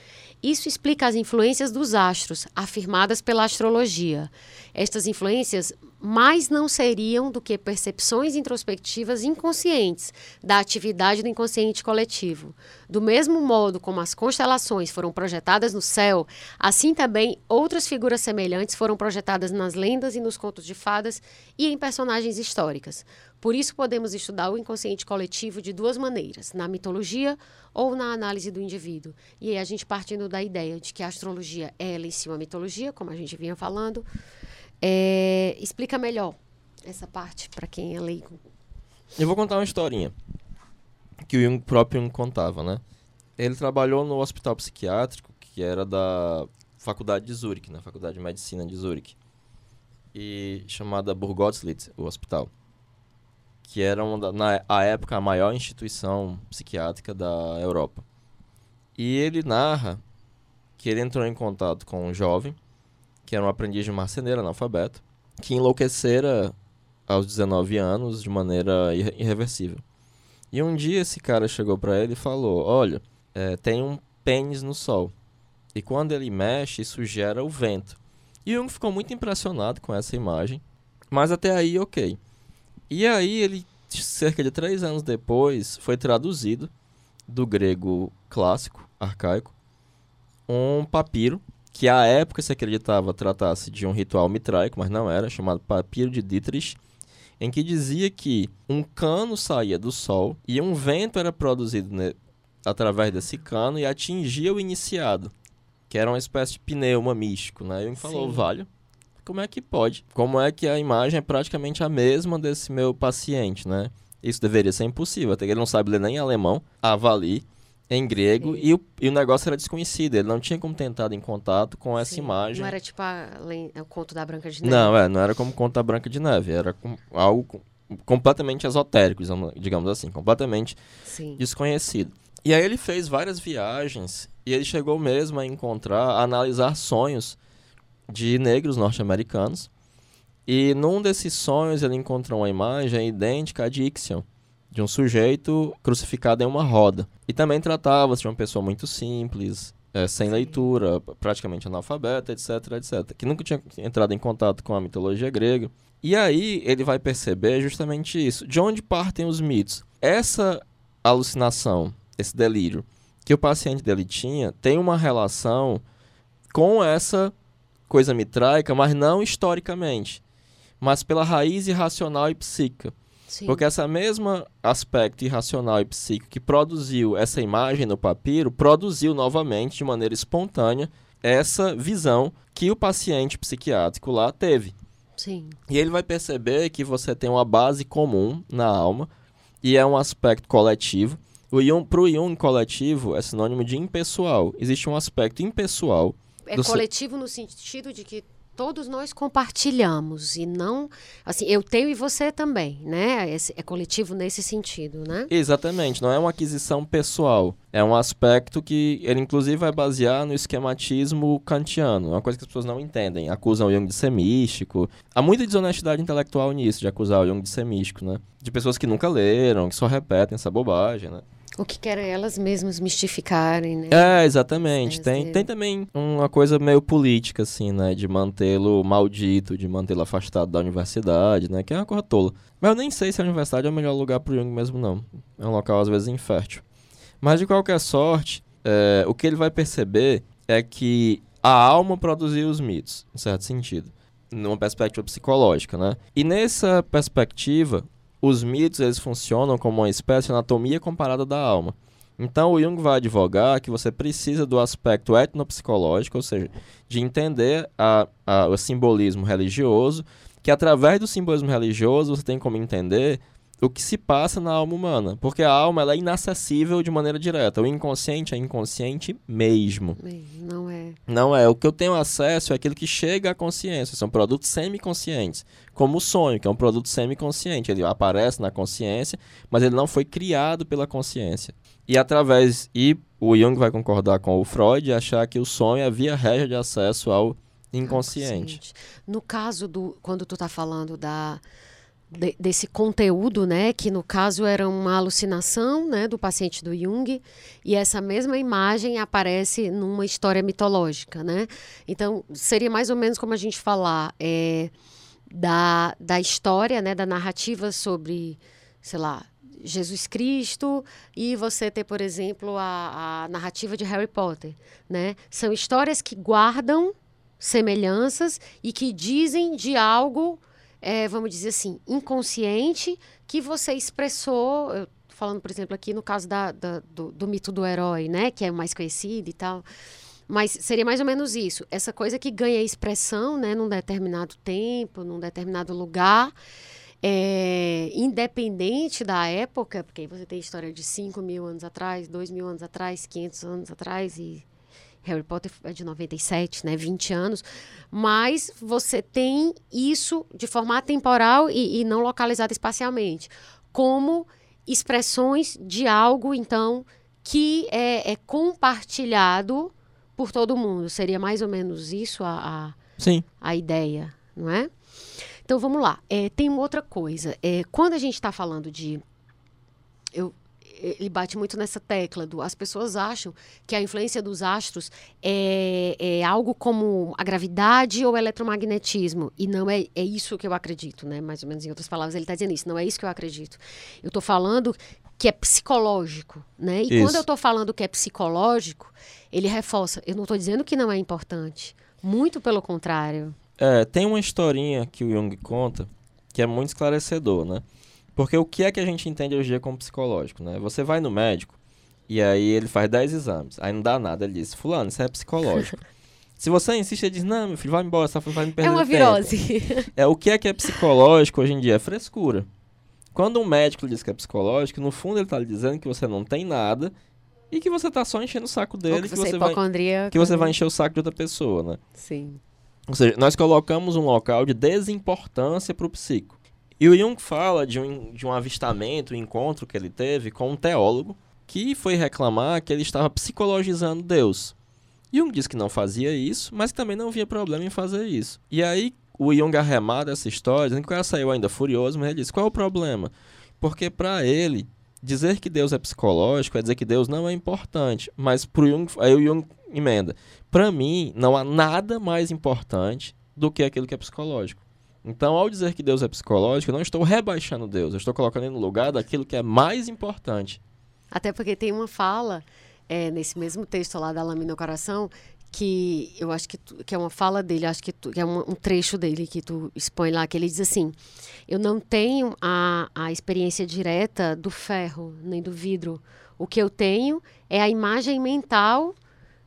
Isso explica as influências dos astros, afirmadas pela astrologia. Estas influências mais não seriam do que percepções introspectivas inconscientes da atividade do inconsciente coletivo. Do mesmo modo como as constelações foram projetadas no céu, assim também outras figuras semelhantes foram projetadas nas lendas e nos contos de fadas e em personagens históricas. Por isso podemos estudar o inconsciente coletivo de duas maneiras, na mitologia ou na análise do indivíduo. E aí a gente partindo da ideia de que a astrologia é ela em si uma mitologia, como a gente vinha falando, é, explica melhor essa parte para quem é leigo. Eu vou contar uma historinha que o Jung próprio Jung contava, né? Ele trabalhou no hospital psiquiátrico que era da faculdade de Zurich, na né? faculdade de medicina de Zurich, e chamada Burgottslitz, o hospital, que era uma da, na a época a maior instituição psiquiátrica da Europa. E ele narra que ele entrou em contato com um jovem que era um aprendiz de marceneiro analfabeto, que enlouquecera aos 19 anos de maneira irre irreversível. E um dia esse cara chegou para ele e falou: Olha, é, tem um pênis no sol. E quando ele mexe, isso gera o vento. E Jung ficou muito impressionado com essa imagem, mas até aí, ok. E aí, ele, cerca de três anos depois, foi traduzido do grego clássico, arcaico, um papiro que à época se acreditava tratasse de um ritual mitraico, mas não era, chamado Papiro de Dietrich, em que dizia que um cano saía do Sol e um vento era produzido através desse cano e atingia o iniciado, que era uma espécie de pneuma místico, né? E ele falou, Sim. vale, como é que pode? Como é que a imagem é praticamente a mesma desse meu paciente, né? Isso deveria ser impossível, até que ele não sabe ler nem alemão, avalie em grego e o, e o negócio era desconhecido, ele não tinha como ter entrado em contato com essa Sim. imagem. Não era tipo a o conto da Branca de Neve. Não, é, não era como conta Branca de Neve, era com- algo com- completamente esotérico, digamos- digamos assim, completamente Sim. desconhecido. E aí ele fez várias viagens e ele chegou mesmo a encontrar, a analisar sonhos de negros norte-americanos. E num desses sonhos ele encontrou uma imagem idêntica à de Ixion, de um sujeito crucificado em uma roda. E também tratava-se de uma pessoa muito simples, eh, sem Sim. leitura, praticamente analfabeta, etc, etc. Que nunca tinha entrado em contato com a mitologia grega. E aí ele vai perceber justamente isso. De onde partem os mitos? Essa alucinação, esse delírio que o paciente dele tinha, tem uma relação com essa coisa mitraica, mas não historicamente, mas pela raiz irracional e psíquica. Sim. Porque essa mesma aspecto irracional e psíquico que produziu essa imagem no papiro, produziu novamente, de maneira espontânea, essa visão que o paciente psiquiátrico lá teve. Sim. E ele vai perceber que você tem uma base comum na alma e é um aspecto coletivo. O Jung, pro Jung, coletivo é sinônimo de impessoal. Existe um aspecto impessoal. É Do se- coletivo no sentido de que todos nós compartilhamos e não assim eu tenho e você também né Esse- é coletivo nesse sentido né Exatamente, não é uma aquisição pessoal. É um aspecto que ele, inclusive, vai basear no esquematismo kantiano. Uma coisa que as pessoas não entendem. Acusam o Jung de ser místico. Há muita desonestidade intelectual nisso, de acusar o Jung de ser místico, né? De pessoas que nunca leram, que só repetem essa bobagem, né? O que querem elas mesmas mistificarem né É, exatamente. As Tem, tem também uma coisa meio política, assim, né? De mantê-lo maldito, de mantê-lo afastado da universidade, né? Que é uma coisa tola. Mas eu nem sei se a universidade é o melhor lugar pro Jung mesmo, não. É um local, às vezes, infértil. Mas, de qualquer sorte, é, o que ele vai perceber é que a alma produziu os mitos, em certo sentido. Numa perspectiva psicológica, né? E nessa perspectiva, os mitos, eles funcionam como uma espécie de anatomia comparada da alma. Então, o Jung vai advogar que você precisa do aspecto etnopsicológico, ou seja, de entender a, a- o simbolismo religioso, que através do simbolismo religioso você tem como entender o que se passa na alma humana. Porque a alma ela é inacessível de maneira direta. O inconsciente é inconsciente mesmo. não é Não é. O que eu tenho acesso é aquilo que chega à consciência. São produtos semiconscientes. Como o sonho, que é um produto semiconsciente. Ele aparece na consciência, mas ele não foi criado pela consciência. E através. E o Jung vai concordar com o Freud e achar que o sonho é via régia de acesso ao inconsciente. Consciente. No caso do quando tu tá falando da de- desse conteúdo, né, que no caso era uma alucinação, né, do paciente do Jung, e essa mesma imagem aparece numa história mitológica, né? Então seria mais ou menos como a gente falar, é, da, da história, né, da narrativa sobre, sei lá, Jesus Cristo e você ter, por exemplo, a, a narrativa de Harry Potter, né? São histórias que guardam semelhanças e que dizem de algo, é, vamos dizer assim, inconsciente que você expressou. Eu falando, por exemplo, aqui no caso da, da do, do, mito do herói, né? Que é o mais conhecido e tal. Mas seria mais ou menos isso. Essa coisa que ganha expressão, né? Num determinado tempo, num determinado lugar é, independente da época, porque você tem história de 5 mil anos atrás, 2 mil anos atrás, 500 anos atrás, e Harry Potter é de 97, né, 20 anos, mas você tem isso de forma atemporal e, e não localizado espacialmente, como expressões de algo, então, que é, é, compartilhado por todo mundo. Seria mais ou menos isso a, a, Sim. a ideia, não é? Então vamos lá. É, tem uma outra coisa. É, quando a gente está falando de. Eu, ele bate muito nessa tecla do as pessoas acham que a influência dos astros é, é algo como a gravidade ou o eletromagnetismo. E não é, é isso que eu acredito né? Mais ou menos em outras palavras ele está dizendo isso. Não é isso que eu acredito. Eu estou falando que é psicológico né? E isso. quando eu estou falando que é psicológico ele reforça. Eu não estou dizendo que não é importante. Muito pelo contrário. É, tem uma historinha que o Jung conta que é muito esclarecedor, né? Porque o que é que a gente entende hoje em dia como psicológico, né? Você vai no médico e aí ele faz 10 exames, aí não dá nada, ele diz, fulano, isso é psicológico. Se você insiste, ele diz, não, meu filho, vai embora, você vai me perder É uma virose. é, o que é que é psicológico hoje em dia? É frescura. Quando um médico diz que é psicológico, no fundo ele está lhe dizendo que você não tem nada e que você está só enchendo o saco dele, Ou que, que você, você é vai, que você né? vai encher o saco de outra pessoa, né? Sim. Ou seja, nós colocamos um local de desimportância para o psíquico. E o Jung fala de um, de um avistamento, um encontro que ele teve com um teólogo que foi reclamar que ele estava psicologizando Deus. Jung disse que não fazia isso, mas que também não via problema em fazer isso. E aí o Jung arremata essa história, dizendo que o cara saiu ainda furioso, mas ele disse, qual é o problema? Porque para ele, dizer que Deus é psicológico é dizer que Deus não é importante. Mas pro Jung, aí o Jung emenda. Para mim, não há nada mais importante do que aquilo que é psicológico. Então, ao dizer que Deus é psicológico, eu não estou rebaixando Deus, eu estou colocando ele no lugar daquilo que é mais importante. Até porque tem uma fala é, nesse mesmo texto lá da Lâmina no Coração que eu acho que, tu, que é uma fala dele, acho que, tu, que é um, um, trecho dele que tu expõe lá, que ele diz assim: Eu não tenho a, a experiência direta do ferro nem do vidro. O que eu tenho é a imagem mental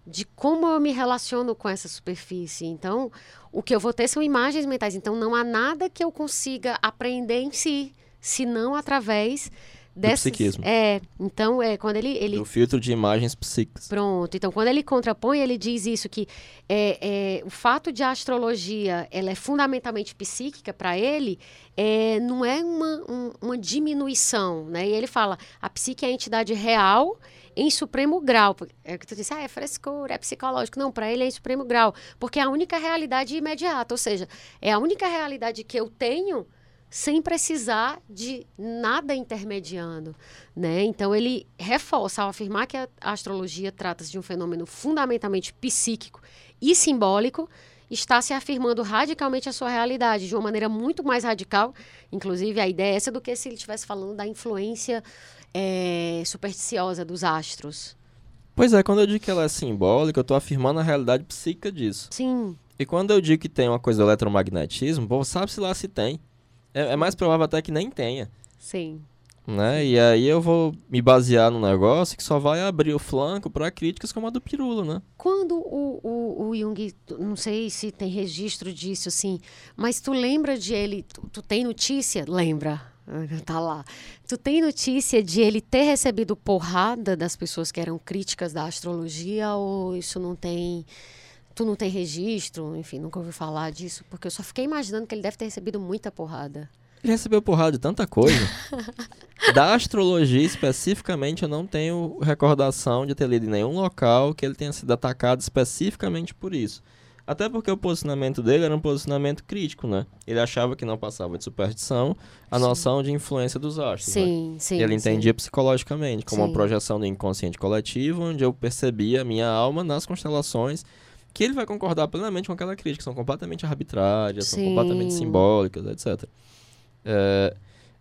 de como eu me relaciono com essa superfície. Então, o que eu vou ter são imagens mentais. Então, não há nada que eu consiga aprender em si, senão através dessas, psiquismo. É, então é quando ele ele o filtro de imagens psíquicas. Pronto. Então quando ele contrapõe, ele diz isso que é, é o fato de a astrologia ela é fundamentalmente psíquica para ele é, não é uma, um, uma diminuição, né? E ele fala a psique é a entidade real em supremo grau. É o que tu disse, ah, é frescura, é psicológico. Não, para ele é em supremo grau, porque é a única realidade imediata, ou seja, é a única realidade que eu tenho sem precisar de nada intermediando, né? Então ele reforça ao afirmar que a astrologia trata-se de um fenômeno fundamentalmente psíquico e simbólico, está se afirmando radicalmente a sua realidade de uma maneira muito mais radical, inclusive a ideia é essa do que se ele estivesse falando da influência é, supersticiosa dos astros. Pois é, quando eu digo que ela é simbólica, eu estou afirmando a realidade psíquica disso. Sim. E quando eu digo que tem uma coisa do eletromagnetismo, bom, sabe-se lá se tem. É, é, mais provável até que nem tenha. Sim. Né? E aí eu vou me basear num negócio que só vai abrir o flanco para críticas como a do Pirula, né? Quando o, o, o Jung, não sei se tem registro disso, assim, mas tu lembra de ele, tu, tu tem notícia? Lembra? Tá lá. Tu tem notícia de ele ter recebido porrada das pessoas que eram críticas da astrologia ou isso não tem tu não tem registro, enfim, nunca ouvi falar disso, porque eu só fiquei imaginando que ele deve ter recebido muita porrada. Ele recebeu porrada de tanta coisa. da astrologia especificamente, eu não tenho recordação de ter lido em nenhum local que ele tenha sido atacado especificamente por isso. Até porque o posicionamento dele era um posicionamento crítico, né? Ele achava que não passava de superstição a sim. noção de influência dos astros. Sim, né? sim. E ele entendia sim. psicologicamente, como Sim. uma projeção do inconsciente coletivo, onde eu percebia a minha alma nas constelações que ele vai concordar plenamente com aquela crítica, são completamente arbitrárias, são Sim. completamente simbólicas, etc. É,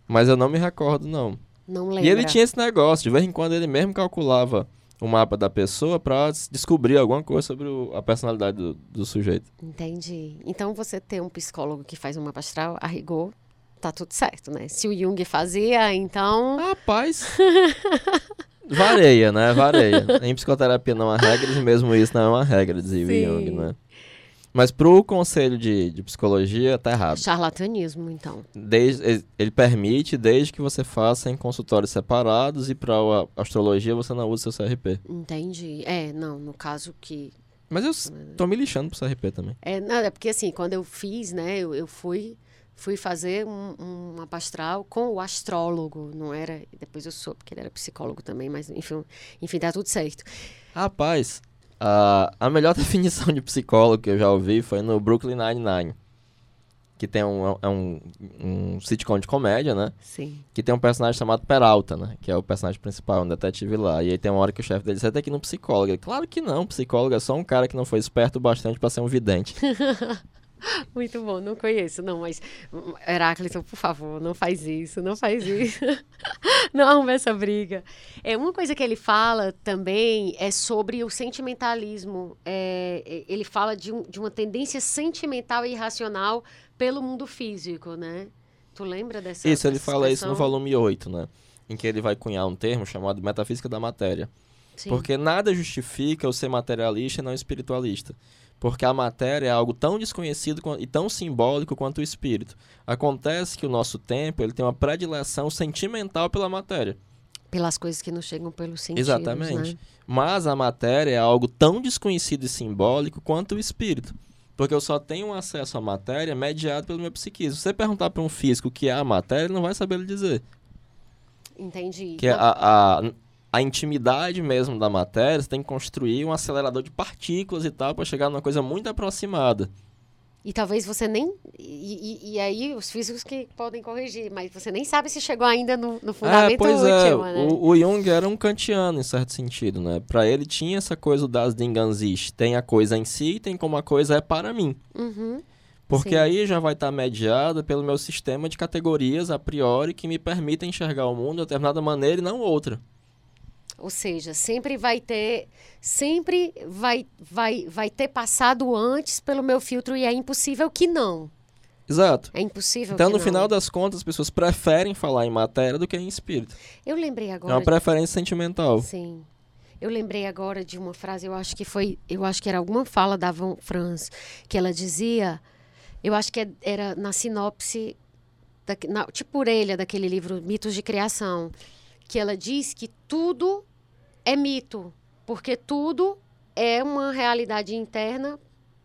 mas eu não me recordo, não. Não lembro. E ele tinha esse negócio, de vez em quando ele mesmo calculava o mapa da pessoa pra s- descobrir alguma coisa sobre o- a personalidade do, do sujeito. Entendi. Então você ter um psicólogo que faz um mapa astral, a rigor, tá tudo certo, né? Se o Jung fazia, então. Rapaz. Vareia, né? Vareia. Em psicoterapia não há regras e mesmo isso não é uma regra, dizia o Sim. Jung, né? Mas pro conselho de, de psicologia, tá errado. Charlatanismo, então. Desde, ele- permite desde que você faça em consultórios separados e para a astrologia você não usa seu CRP. Entendi. É, não, no caso que. Mas eu tô me lixando pro CRP também. É, não, é porque assim, quando eu fiz, né, eu, eu fui. Fui fazer um, um mapa astral com o astrólogo, não era. Depois eu soube que ele era psicólogo também, mas enfim, enfim, tá tudo certo. Rapaz, a, a melhor definição de psicólogo que eu já ouvi foi no Brooklyn Nine-Nine. Que tem um, é um, um sitcom de comédia, né? Sim. Que tem um personagem chamado Peralta, né? Que é o personagem principal, um detetive lá. E aí tem uma hora que o chefe dele diz, você tem que no psicólogo. Ele, claro que não, psicólogo é só um cara que não foi esperto bastante pra ser um vidente. Muito bom, não conheço, não, mas hum, Heráclito, por favor, não faz isso, não faz isso. não arruma essa briga. É, uma coisa que ele fala também é sobre o sentimentalismo. É, ele fala de, um- de uma tendência sentimental e irracional pelo mundo físico, né? Tu lembra dessa Isso, ele fala isso no volume 8, né? Em que ele vai cunhar um termo chamado metafísica da matéria. Sim. Porque nada justifica o ser materialista e não espiritualista. Porque a matéria é algo tão desconhecido e tão simbólico quanto o espírito. Acontece que o nosso tempo ele tem uma predileção sentimental pela matéria. Pelas coisas que nos chegam pelos sentidos, Exatamente. né? Mas a matéria é algo tão desconhecido e simbólico quanto o espírito. Porque eu só tenho acesso à matéria mediado pelo meu psiquismo. Se você perguntar para um físico o que é a matéria, ele não vai saber lhe dizer. Entendi. Que é Não, a, a, a intimidade mesmo da matéria, você tem que construir um acelerador de partículas e tal para chegar numa coisa muito aproximada. E talvez você nem. E, e- e aí, os físicos que podem corrigir, mas você nem sabe se chegou ainda no, no É, fundamento pois último, é. né? O, o Jung era um kantiano, em certo sentido, né? Para ele tinha essa coisa das Ding an sich. Tem a coisa em si, tem como a coisa é para mim. Uhum. Porque Sim. aí já vai estar mediada pelo meu sistema de categorias a priori que me permitem enxergar o mundo de determinada maneira e não outra. Ou seja, sempre vai ter. Sempre vai, vai, vai ter passado antes pelo meu filtro e é impossível que não. Exato. É impossível Então, no não. final das contas, as pessoas preferem falar em matéria do que em espírito. Eu lembrei É agora. uma preferência sentimental. Sim. Eu lembrei agora de uma frase, eu acho que foi, eu acho que era alguma fala da Von Franz, que ela dizia, eu acho que é- era na sinopse, da, na, tipo orelha daquele livro Mitos de Criação, que ela diz que tudo é mito, porque tudo é uma realidade interna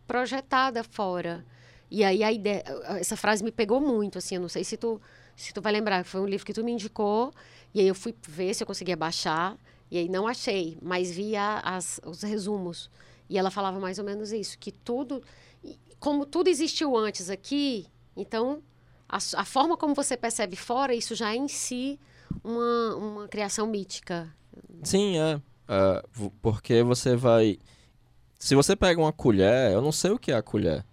projetada fora. E aí a ideia, essa frase me pegou muito, assim, eu não sei se tu, se tu vai lembrar, foi um livro que tu me indicou, e aí eu fui ver se eu conseguia baixar, e aí não achei, mas vi a- as, os resumos. E ela falava mais ou menos isso, que tudo, como tudo existiu antes aqui, então a, a forma como você percebe fora, isso já é em si uma, uma criação mítica. Sim, é. É, porque você vai. Se você pega uma colher, eu não sei o que é a colher.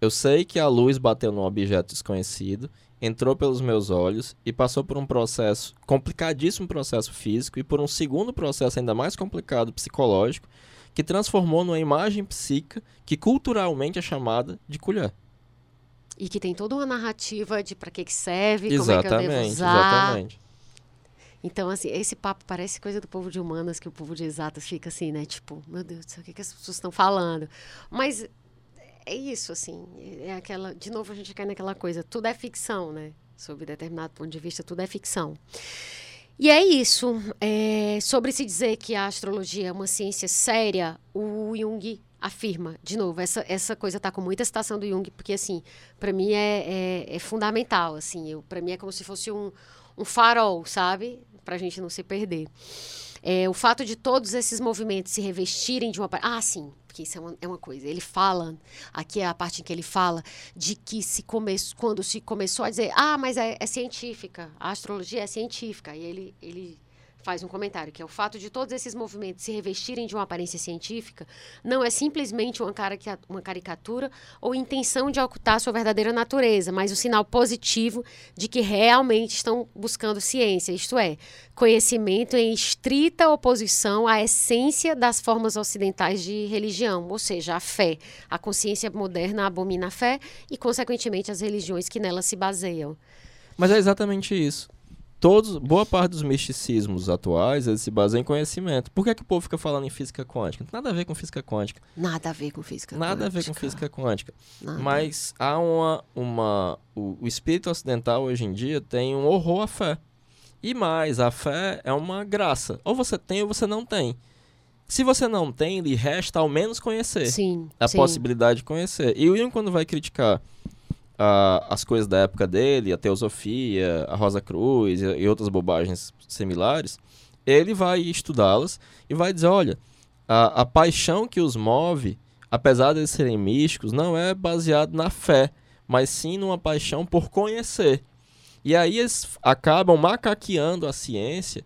Eu sei que a luz bateu num objeto desconhecido, entrou pelos meus olhos e passou por um processo, complicadíssimo processo físico, e por um segundo processo ainda mais complicado psicológico, que transformou numa imagem psíquica que culturalmente é chamada de colher. E que tem toda uma narrativa de para que, que serve, como é que eu devo Exatamente, usar. exatamente. Então, assim, esse papo parece coisa do povo de humanas, que o povo de exatas fica assim, né? Tipo, meu Deus do céu, o que, que as pessoas estão falando? Mas é isso, assim, é aquela. De novo, a gente cai naquela coisa, tudo é ficção, né? Sob determinado ponto de vista, tudo é ficção. E é isso. É, sobre se dizer que a astrologia é uma ciência séria, o Jung afirma, de novo, essa, essa coisa tá com muita citação do Jung, porque, assim, para mim é, é, é fundamental, assim, para mim é como se fosse um, um farol, sabe? Para a gente não se perder. É, o fato de todos esses movimentos se revestirem de uma. Ah, sim, porque isso é uma, é uma coisa. Ele fala, aqui é a parte em que ele fala, de que se come, quando se começou a dizer, ah, mas é, é científica, a astrologia é científica. E ele, ele faz um comentário, que é o fato de todos esses movimentos se revestirem de uma aparência científica não é simplesmente uma, uma caricatura ou intenção de ocultar sua verdadeira natureza, mas um sinal positivo de que realmente estão buscando ciência, isto é, conhecimento em estrita oposição à essência das formas ocidentais de religião, ou seja, a fé. A consciência moderna abomina a fé e, consequentemente, as religiões que nela se baseiam. Mas é exatamente isso todos, boa parte dos misticismos atuais, eles se baseiam em conhecimento. Por que, é que o povo fica falando em física quântica? Nada a ver com física quântica. Nada a ver com física Nada quântica. a ver com física quântica. Nada. Mas há uma... uma o, o espírito ocidental, hoje em dia, tem um horror à fé. E mais, a fé é uma graça. Ou você tem ou você não tem. Se você não tem, lhe resta ao menos conhecer. Sim. A sim. possibilidade de conhecer. E o William, quando vai criticar a, as coisas da época dele, a teosofia, a Rosa Cruz e, e outras bobagens similares, ele vai estudá-las e vai dizer, olha, a, a paixão que os move, apesar de eles serem místicos, não é baseado na fé, mas sim numa paixão por conhecer. E aí eles acabam macaqueando a ciência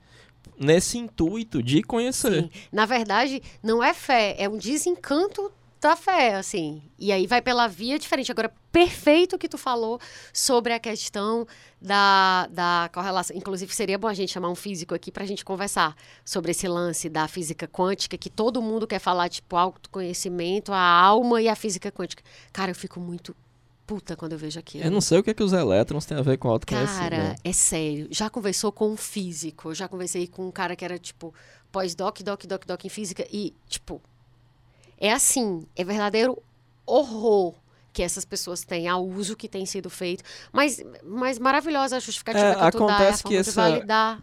nesse intuito de conhecer. Sim. Na verdade, não é fé, é um desencanto da fé, assim. E aí vai pela via diferente. Agora, perfeito o que tu falou sobre a questão da, da correlação. Inclusive, seria bom a gente chamar um físico aqui para a gente conversar sobre esse lance da física quântica, que todo mundo quer falar, tipo, autoconhecimento, a alma e a física quântica. Cara, eu fico muito puta quando eu vejo aquilo. Eu não sei o que, é que os elétrons têm a ver com autoconhecimento. Cara, é sério. Já conversou com um físico, já conversei com um cara que era, tipo, pós-doc, doc, doc, doc em física e, tipo é assim, é verdadeiro horror que essas pessoas têm ao uso que tem sido feito. Mas, mas maravilhosa a justificativa é, que tu dá, é a forma que essa, validar.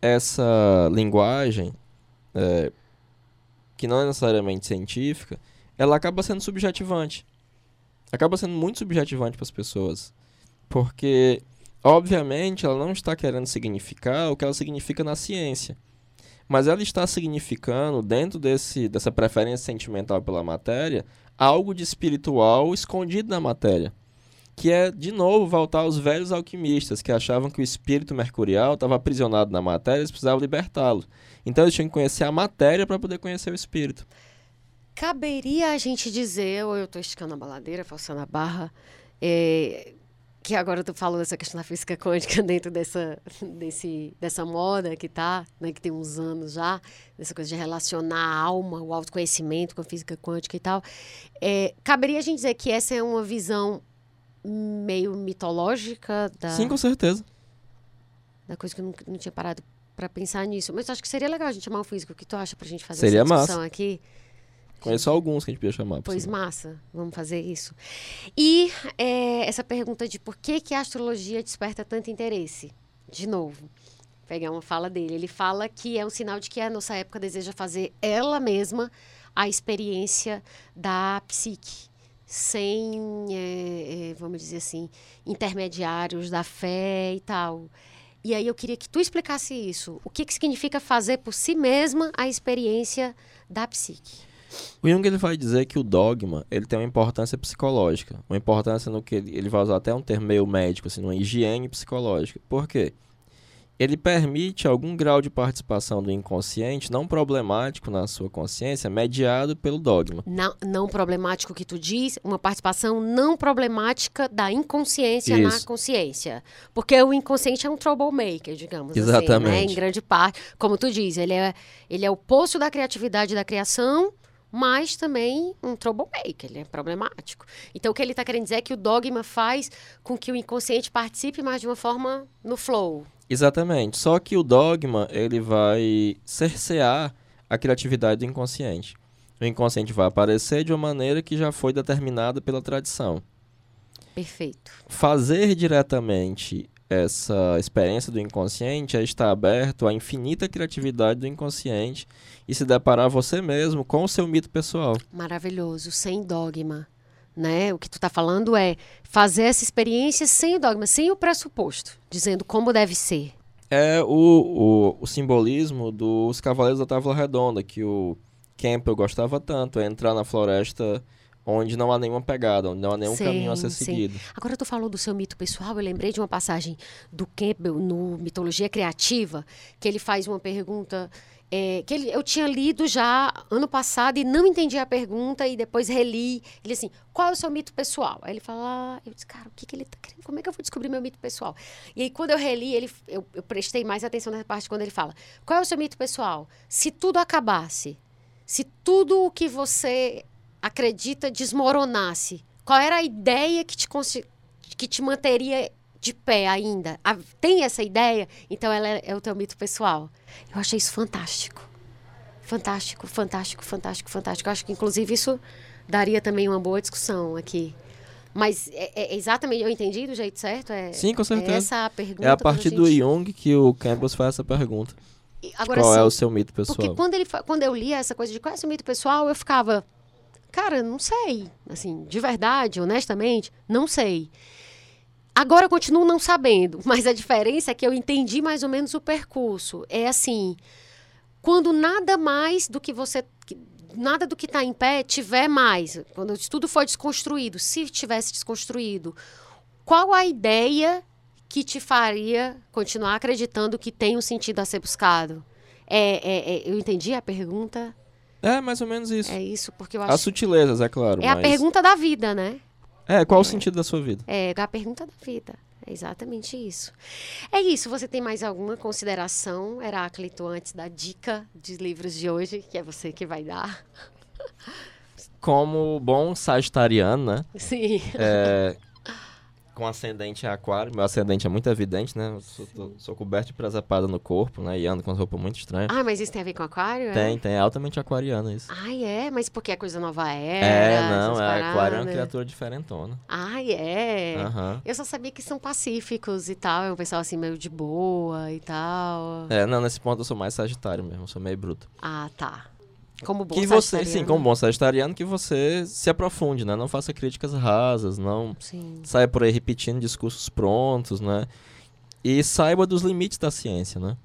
Essa linguagem, é, que não é necessariamente científica, ela acaba sendo subjetivante. Acaba sendo muito subjetivante para as pessoas. Porque, obviamente, ela não está querendo significar o que ela significa na ciência mas ela está significando, dentro desse, dessa preferência sentimental pela matéria, algo de espiritual escondido na matéria. Que é, de novo, voltar aos velhos alquimistas, que achavam que o espírito mercurial estava aprisionado na matéria e eles precisavam libertá-lo. Então eles tinham que conhecer a matéria para poder conhecer o espírito. Caberia a gente dizer, ou eu estou esticando a baladeira, forçando a barra, é, que agora tu falou dessa questão da física quântica dentro dessa, desse, dessa moda que tá, né, que tem uns anos já, dessa coisa de relacionar a alma, o autoconhecimento com a física quântica e tal. É, caberia a gente dizer que essa é uma visão meio mitológica da... Sim, com certeza. Da coisa que eu não, não tinha parado para pensar nisso. Mas acho que seria legal a gente chamar um físico. O que tu acha pra gente fazer seria essa discussão massa. aqui? Conheço alguns que a gente podia chamar. Pois massa, vamos fazer isso. E é, essa pergunta de por que, que a astrologia desperta tanto interesse? De novo, pegar uma fala dele. Ele fala que é um sinal de que a nossa época deseja fazer ela mesma a experiência da psique, sem, é, é, vamos dizer assim, intermediários da fé e tal. E aí eu queria que tu explicasse isso. O que, que significa fazer por si mesma a experiência da psique? O Jung ele vai dizer que o dogma ele tem uma importância psicológica, uma importância no que ele, ele vai usar até um termo meio médico, assim, uma higiene psicológica. Por quê? Ele permite algum grau de participação do inconsciente não problemático na sua consciência, mediado pelo dogma. Não, não problemático que tu diz, uma participação não problemática da inconsciência Isso. na consciência. Porque o inconsciente é um troublemaker, digamos Exatamente. assim, né? Em grande parte. Como tu diz, ele é, ele é o poço da criatividade da criação mas também um troublemaker, ele é problemático. Então, o que ele está querendo dizer é que o dogma faz com que o inconsciente participe, mas de uma forma no flow. Exatamente. Só que o dogma, ele vai cercear a criatividade do inconsciente. O inconsciente vai aparecer de uma maneira que já foi determinada pela tradição. Perfeito. Fazer diretamente essa experiência do inconsciente é estar aberto à infinita criatividade do inconsciente e se deparar você mesmo com o seu mito pessoal. Maravilhoso, sem dogma. Né? O que tu está falando é fazer essa experiência sem o dogma, sem o pressuposto, dizendo como deve ser. É o, o, o simbolismo dos Cavaleiros da Távola Redonda, que o Campbell gostava tanto, é entrar na floresta onde não há nenhuma pegada, onde não há nenhum Sim, caminho a ser sim. seguido. Agora tu falou do seu mito pessoal, eu lembrei de uma passagem do Campbell no Mitologia Criativa, que ele faz uma pergunta é, que ele, eu tinha lido já ano passado e não entendi a pergunta e depois reli. Ele assim, qual é o seu mito pessoal? Aí ele fala, ah, eu disse, cara, o que, que ele tá querendo? Como é que eu vou descobrir meu mito pessoal? E aí quando eu reli, ele, eu, eu prestei mais atenção nessa parte quando ele fala, qual é o seu mito pessoal? Se tudo acabasse, se tudo o que você acredita desmoronasse, qual era a ideia que te, que te manteria de pé ainda? A- tem essa ideia? Então ela é, é o teu mito pessoal. Eu achei isso fantástico. Fantástico, fantástico, fantástico, fantástico. Eu acho que, inclusive, isso daria também uma boa discussão aqui. Mas é, é exatamente, eu entendi do jeito certo? É, Sim, com certeza. É essa a pergunta. É a partir do Jung que o Campbell faz essa pergunta. E Agora, qual é o seu mito pessoal? Porque quando, ele, quando eu lia essa coisa de qual é o seu mito pessoal, eu ficava, cara, não sei. Assim, de verdade, honestamente, não sei. Agora eu continuo não sabendo, mas a diferença é que eu entendi mais ou menos o percurso. É assim, quando nada mais do que você. Nada do que está em pé tiver mais, quando tudo for desconstruído, se tivesse desconstruído, qual a ideia que te faria continuar acreditando que tem um sentido a ser buscado? É, é- é- eu entendi a pergunta. É, mais ou menos isso. É isso, porque eu As acho. sutilezas, é claro. É a mas... pergunta da vida, né? É, qual o sentido da sua vida? É a pergunta da vida. É exatamente isso. É isso. Você tem mais alguma consideração, Heráclito, antes da dica de livros de hoje, que é você que vai dar? Como bom sagitariano, né? Sim. É, com ascendente aquário. Meu ascendente é muito evidente, né? Eu sou, tô- sou coberto de presepada no corpo, né? E ando com as roupas muito estranhas. Ah, mas isso tem a ver com aquário? é? Tem, tem. É altamente aquariano isso. Ai, é? Mas porque é coisa nova era? É, não. É, aquário é uma criatura diferentona. Ai, é? Aham. Eu só sabia que são pacíficos e tal. É um pessoal assim meio de boa e tal. É, não, nesse ponto eu sou mais sagitário mesmo. Eu sou meio bruto. Ah, tá. Como bom que você, sim, como bom sagitariano, que você se aprofunde, né? Não faça críticas rasas, não Sim. saia por aí repetindo discursos prontos, né? E saiba dos limites da ciência, né?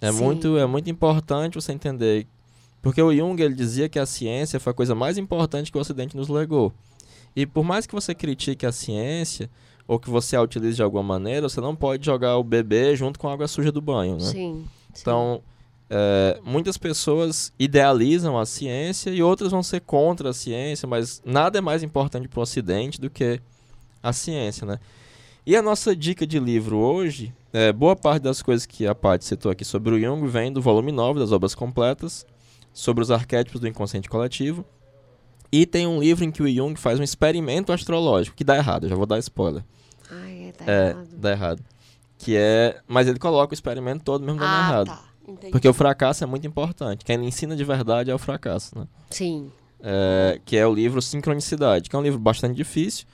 É Sim. muito, é muito importante você entender. Porque o Jung ele dizia que a ciência foi a coisa mais importante que o Ocidente nos legou. E por mais que você critique a ciência, ou que você a utilize de alguma maneira, você não pode jogar o bebê junto com a água suja do banho, né? Sim. sim. Então, é, muitas pessoas idealizam a ciência e outras vão ser contra a ciência, mas nada é mais importante para o Ocidente do que a ciência, né? E a nossa dica de livro hoje, é, boa parte das coisas que a Paty citou aqui sobre o Jung vem do volume 9 das obras completas, sobre os arquétipos do inconsciente coletivo. E tem um livro em que o Jung faz um experimento astrológico, que dá errado, já vou dar spoiler. Ai, é, tá É, errado. dá errado. Que é. Mas ele coloca o experimento todo mesmo dando Ah, errado. tá. Entendi. Porque o fracasso é muito importante. Quem ensina de verdade é o fracasso, né? Sim. É, que é o livro Sincronicidade, que é um livro bastante difícil,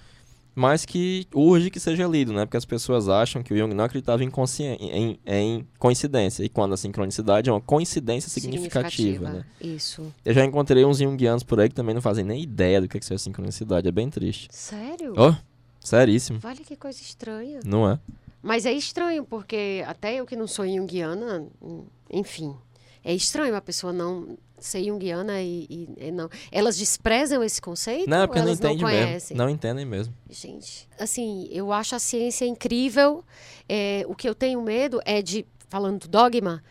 mas que urge que seja lido, né? Porque as pessoas acham que o Jung não acreditava em, em, em coincidência, e quando a sincronicidade é uma coincidência significativa, né? Isso. Eu já encontrei uns Jungianos por aí que também não fazem nem ideia do que é que é sincronicidade, é bem triste. Sério? Ó, seríssimo, Vale que coisa estranha. não é? Mas é estranho, porque até eu que não sou junguiana, enfim, é estranho a pessoa não ser junguiana e, e- e não. Elas desprezam esse conceito? Não, é porque não elas não entende mesmo. Não entendem mesmo. Gente, assim, eu acho a ciência incrível. É, o que eu tenho medo é de, falando do dogma,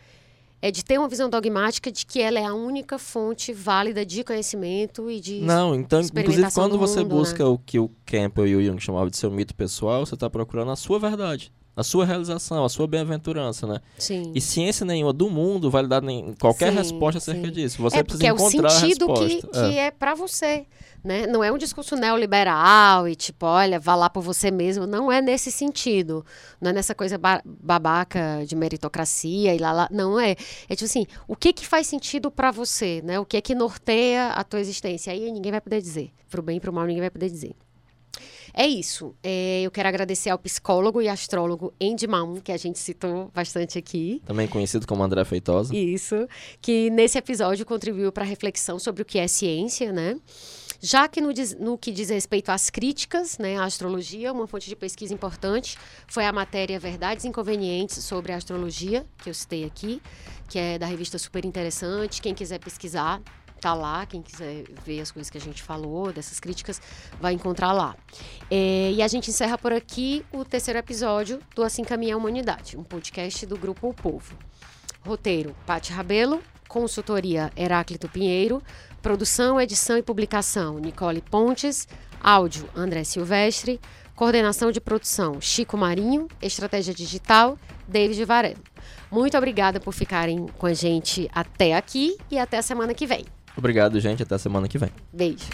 é de ter uma visão dogmática de que ela é a única fonte válida de conhecimento e de. Não, então, inclusive quando do você mundo, busca né? o que o Campbell e o Jung chamavam de seu mito pessoal, você está procurando a sua verdade, a sua realização, a sua bem-aventurança, né? Sim. E ciência nenhuma do mundo vai lhe dar nem, qualquer Sim, resposta acerca sim. disso. Você é precisa porque é o encontrar sentido a que, resposta. que É. é, pra você, né? Não é um discurso neoliberal e tipo, olha, vá lá por você mesmo. Não é nesse sentido. Não é nessa coisa ba- babaca de meritocracia e lá, lá. Não é. É tipo assim, o que que faz sentido pra você, né? O que é que norteia a tua existência? Aí ninguém vai poder dizer. Pro bem e pro mal ninguém vai poder dizer. É isso. É, eu quero agradecer ao psicólogo e astrólogo Andy Maun, que a gente citou bastante aqui. Também conhecido como André Feitosa. Isso, que nesse episódio contribuiu para a reflexão sobre o que é ciência, né? Já que no, no que diz respeito às críticas, né, à astrologia, uma fonte de pesquisa importante foi a matéria Verdades e Inconvenientes sobre a Astrologia, que eu citei aqui, que é da revista Super Interessante. Quem quiser pesquisar, Tá lá, quem quiser ver as coisas que a gente falou, dessas críticas, vai encontrar lá. É, e a gente encerra por aqui o terceiro episódio do Assim Caminha a Humanidade, um podcast do Grupo O Povo. Roteiro, Pati Rabelo. Consultoria, Heráclito Pinheiro. Produção, edição e publicação, Nicole Pontes. Áudio, André Silvestre. Coordenação de produção, Chico Marinho. Estratégia digital, David Varelo. Muito obrigada por ficarem com a gente até aqui e até a semana que vem. Obrigado, gente. Até semana que vem. Beijo.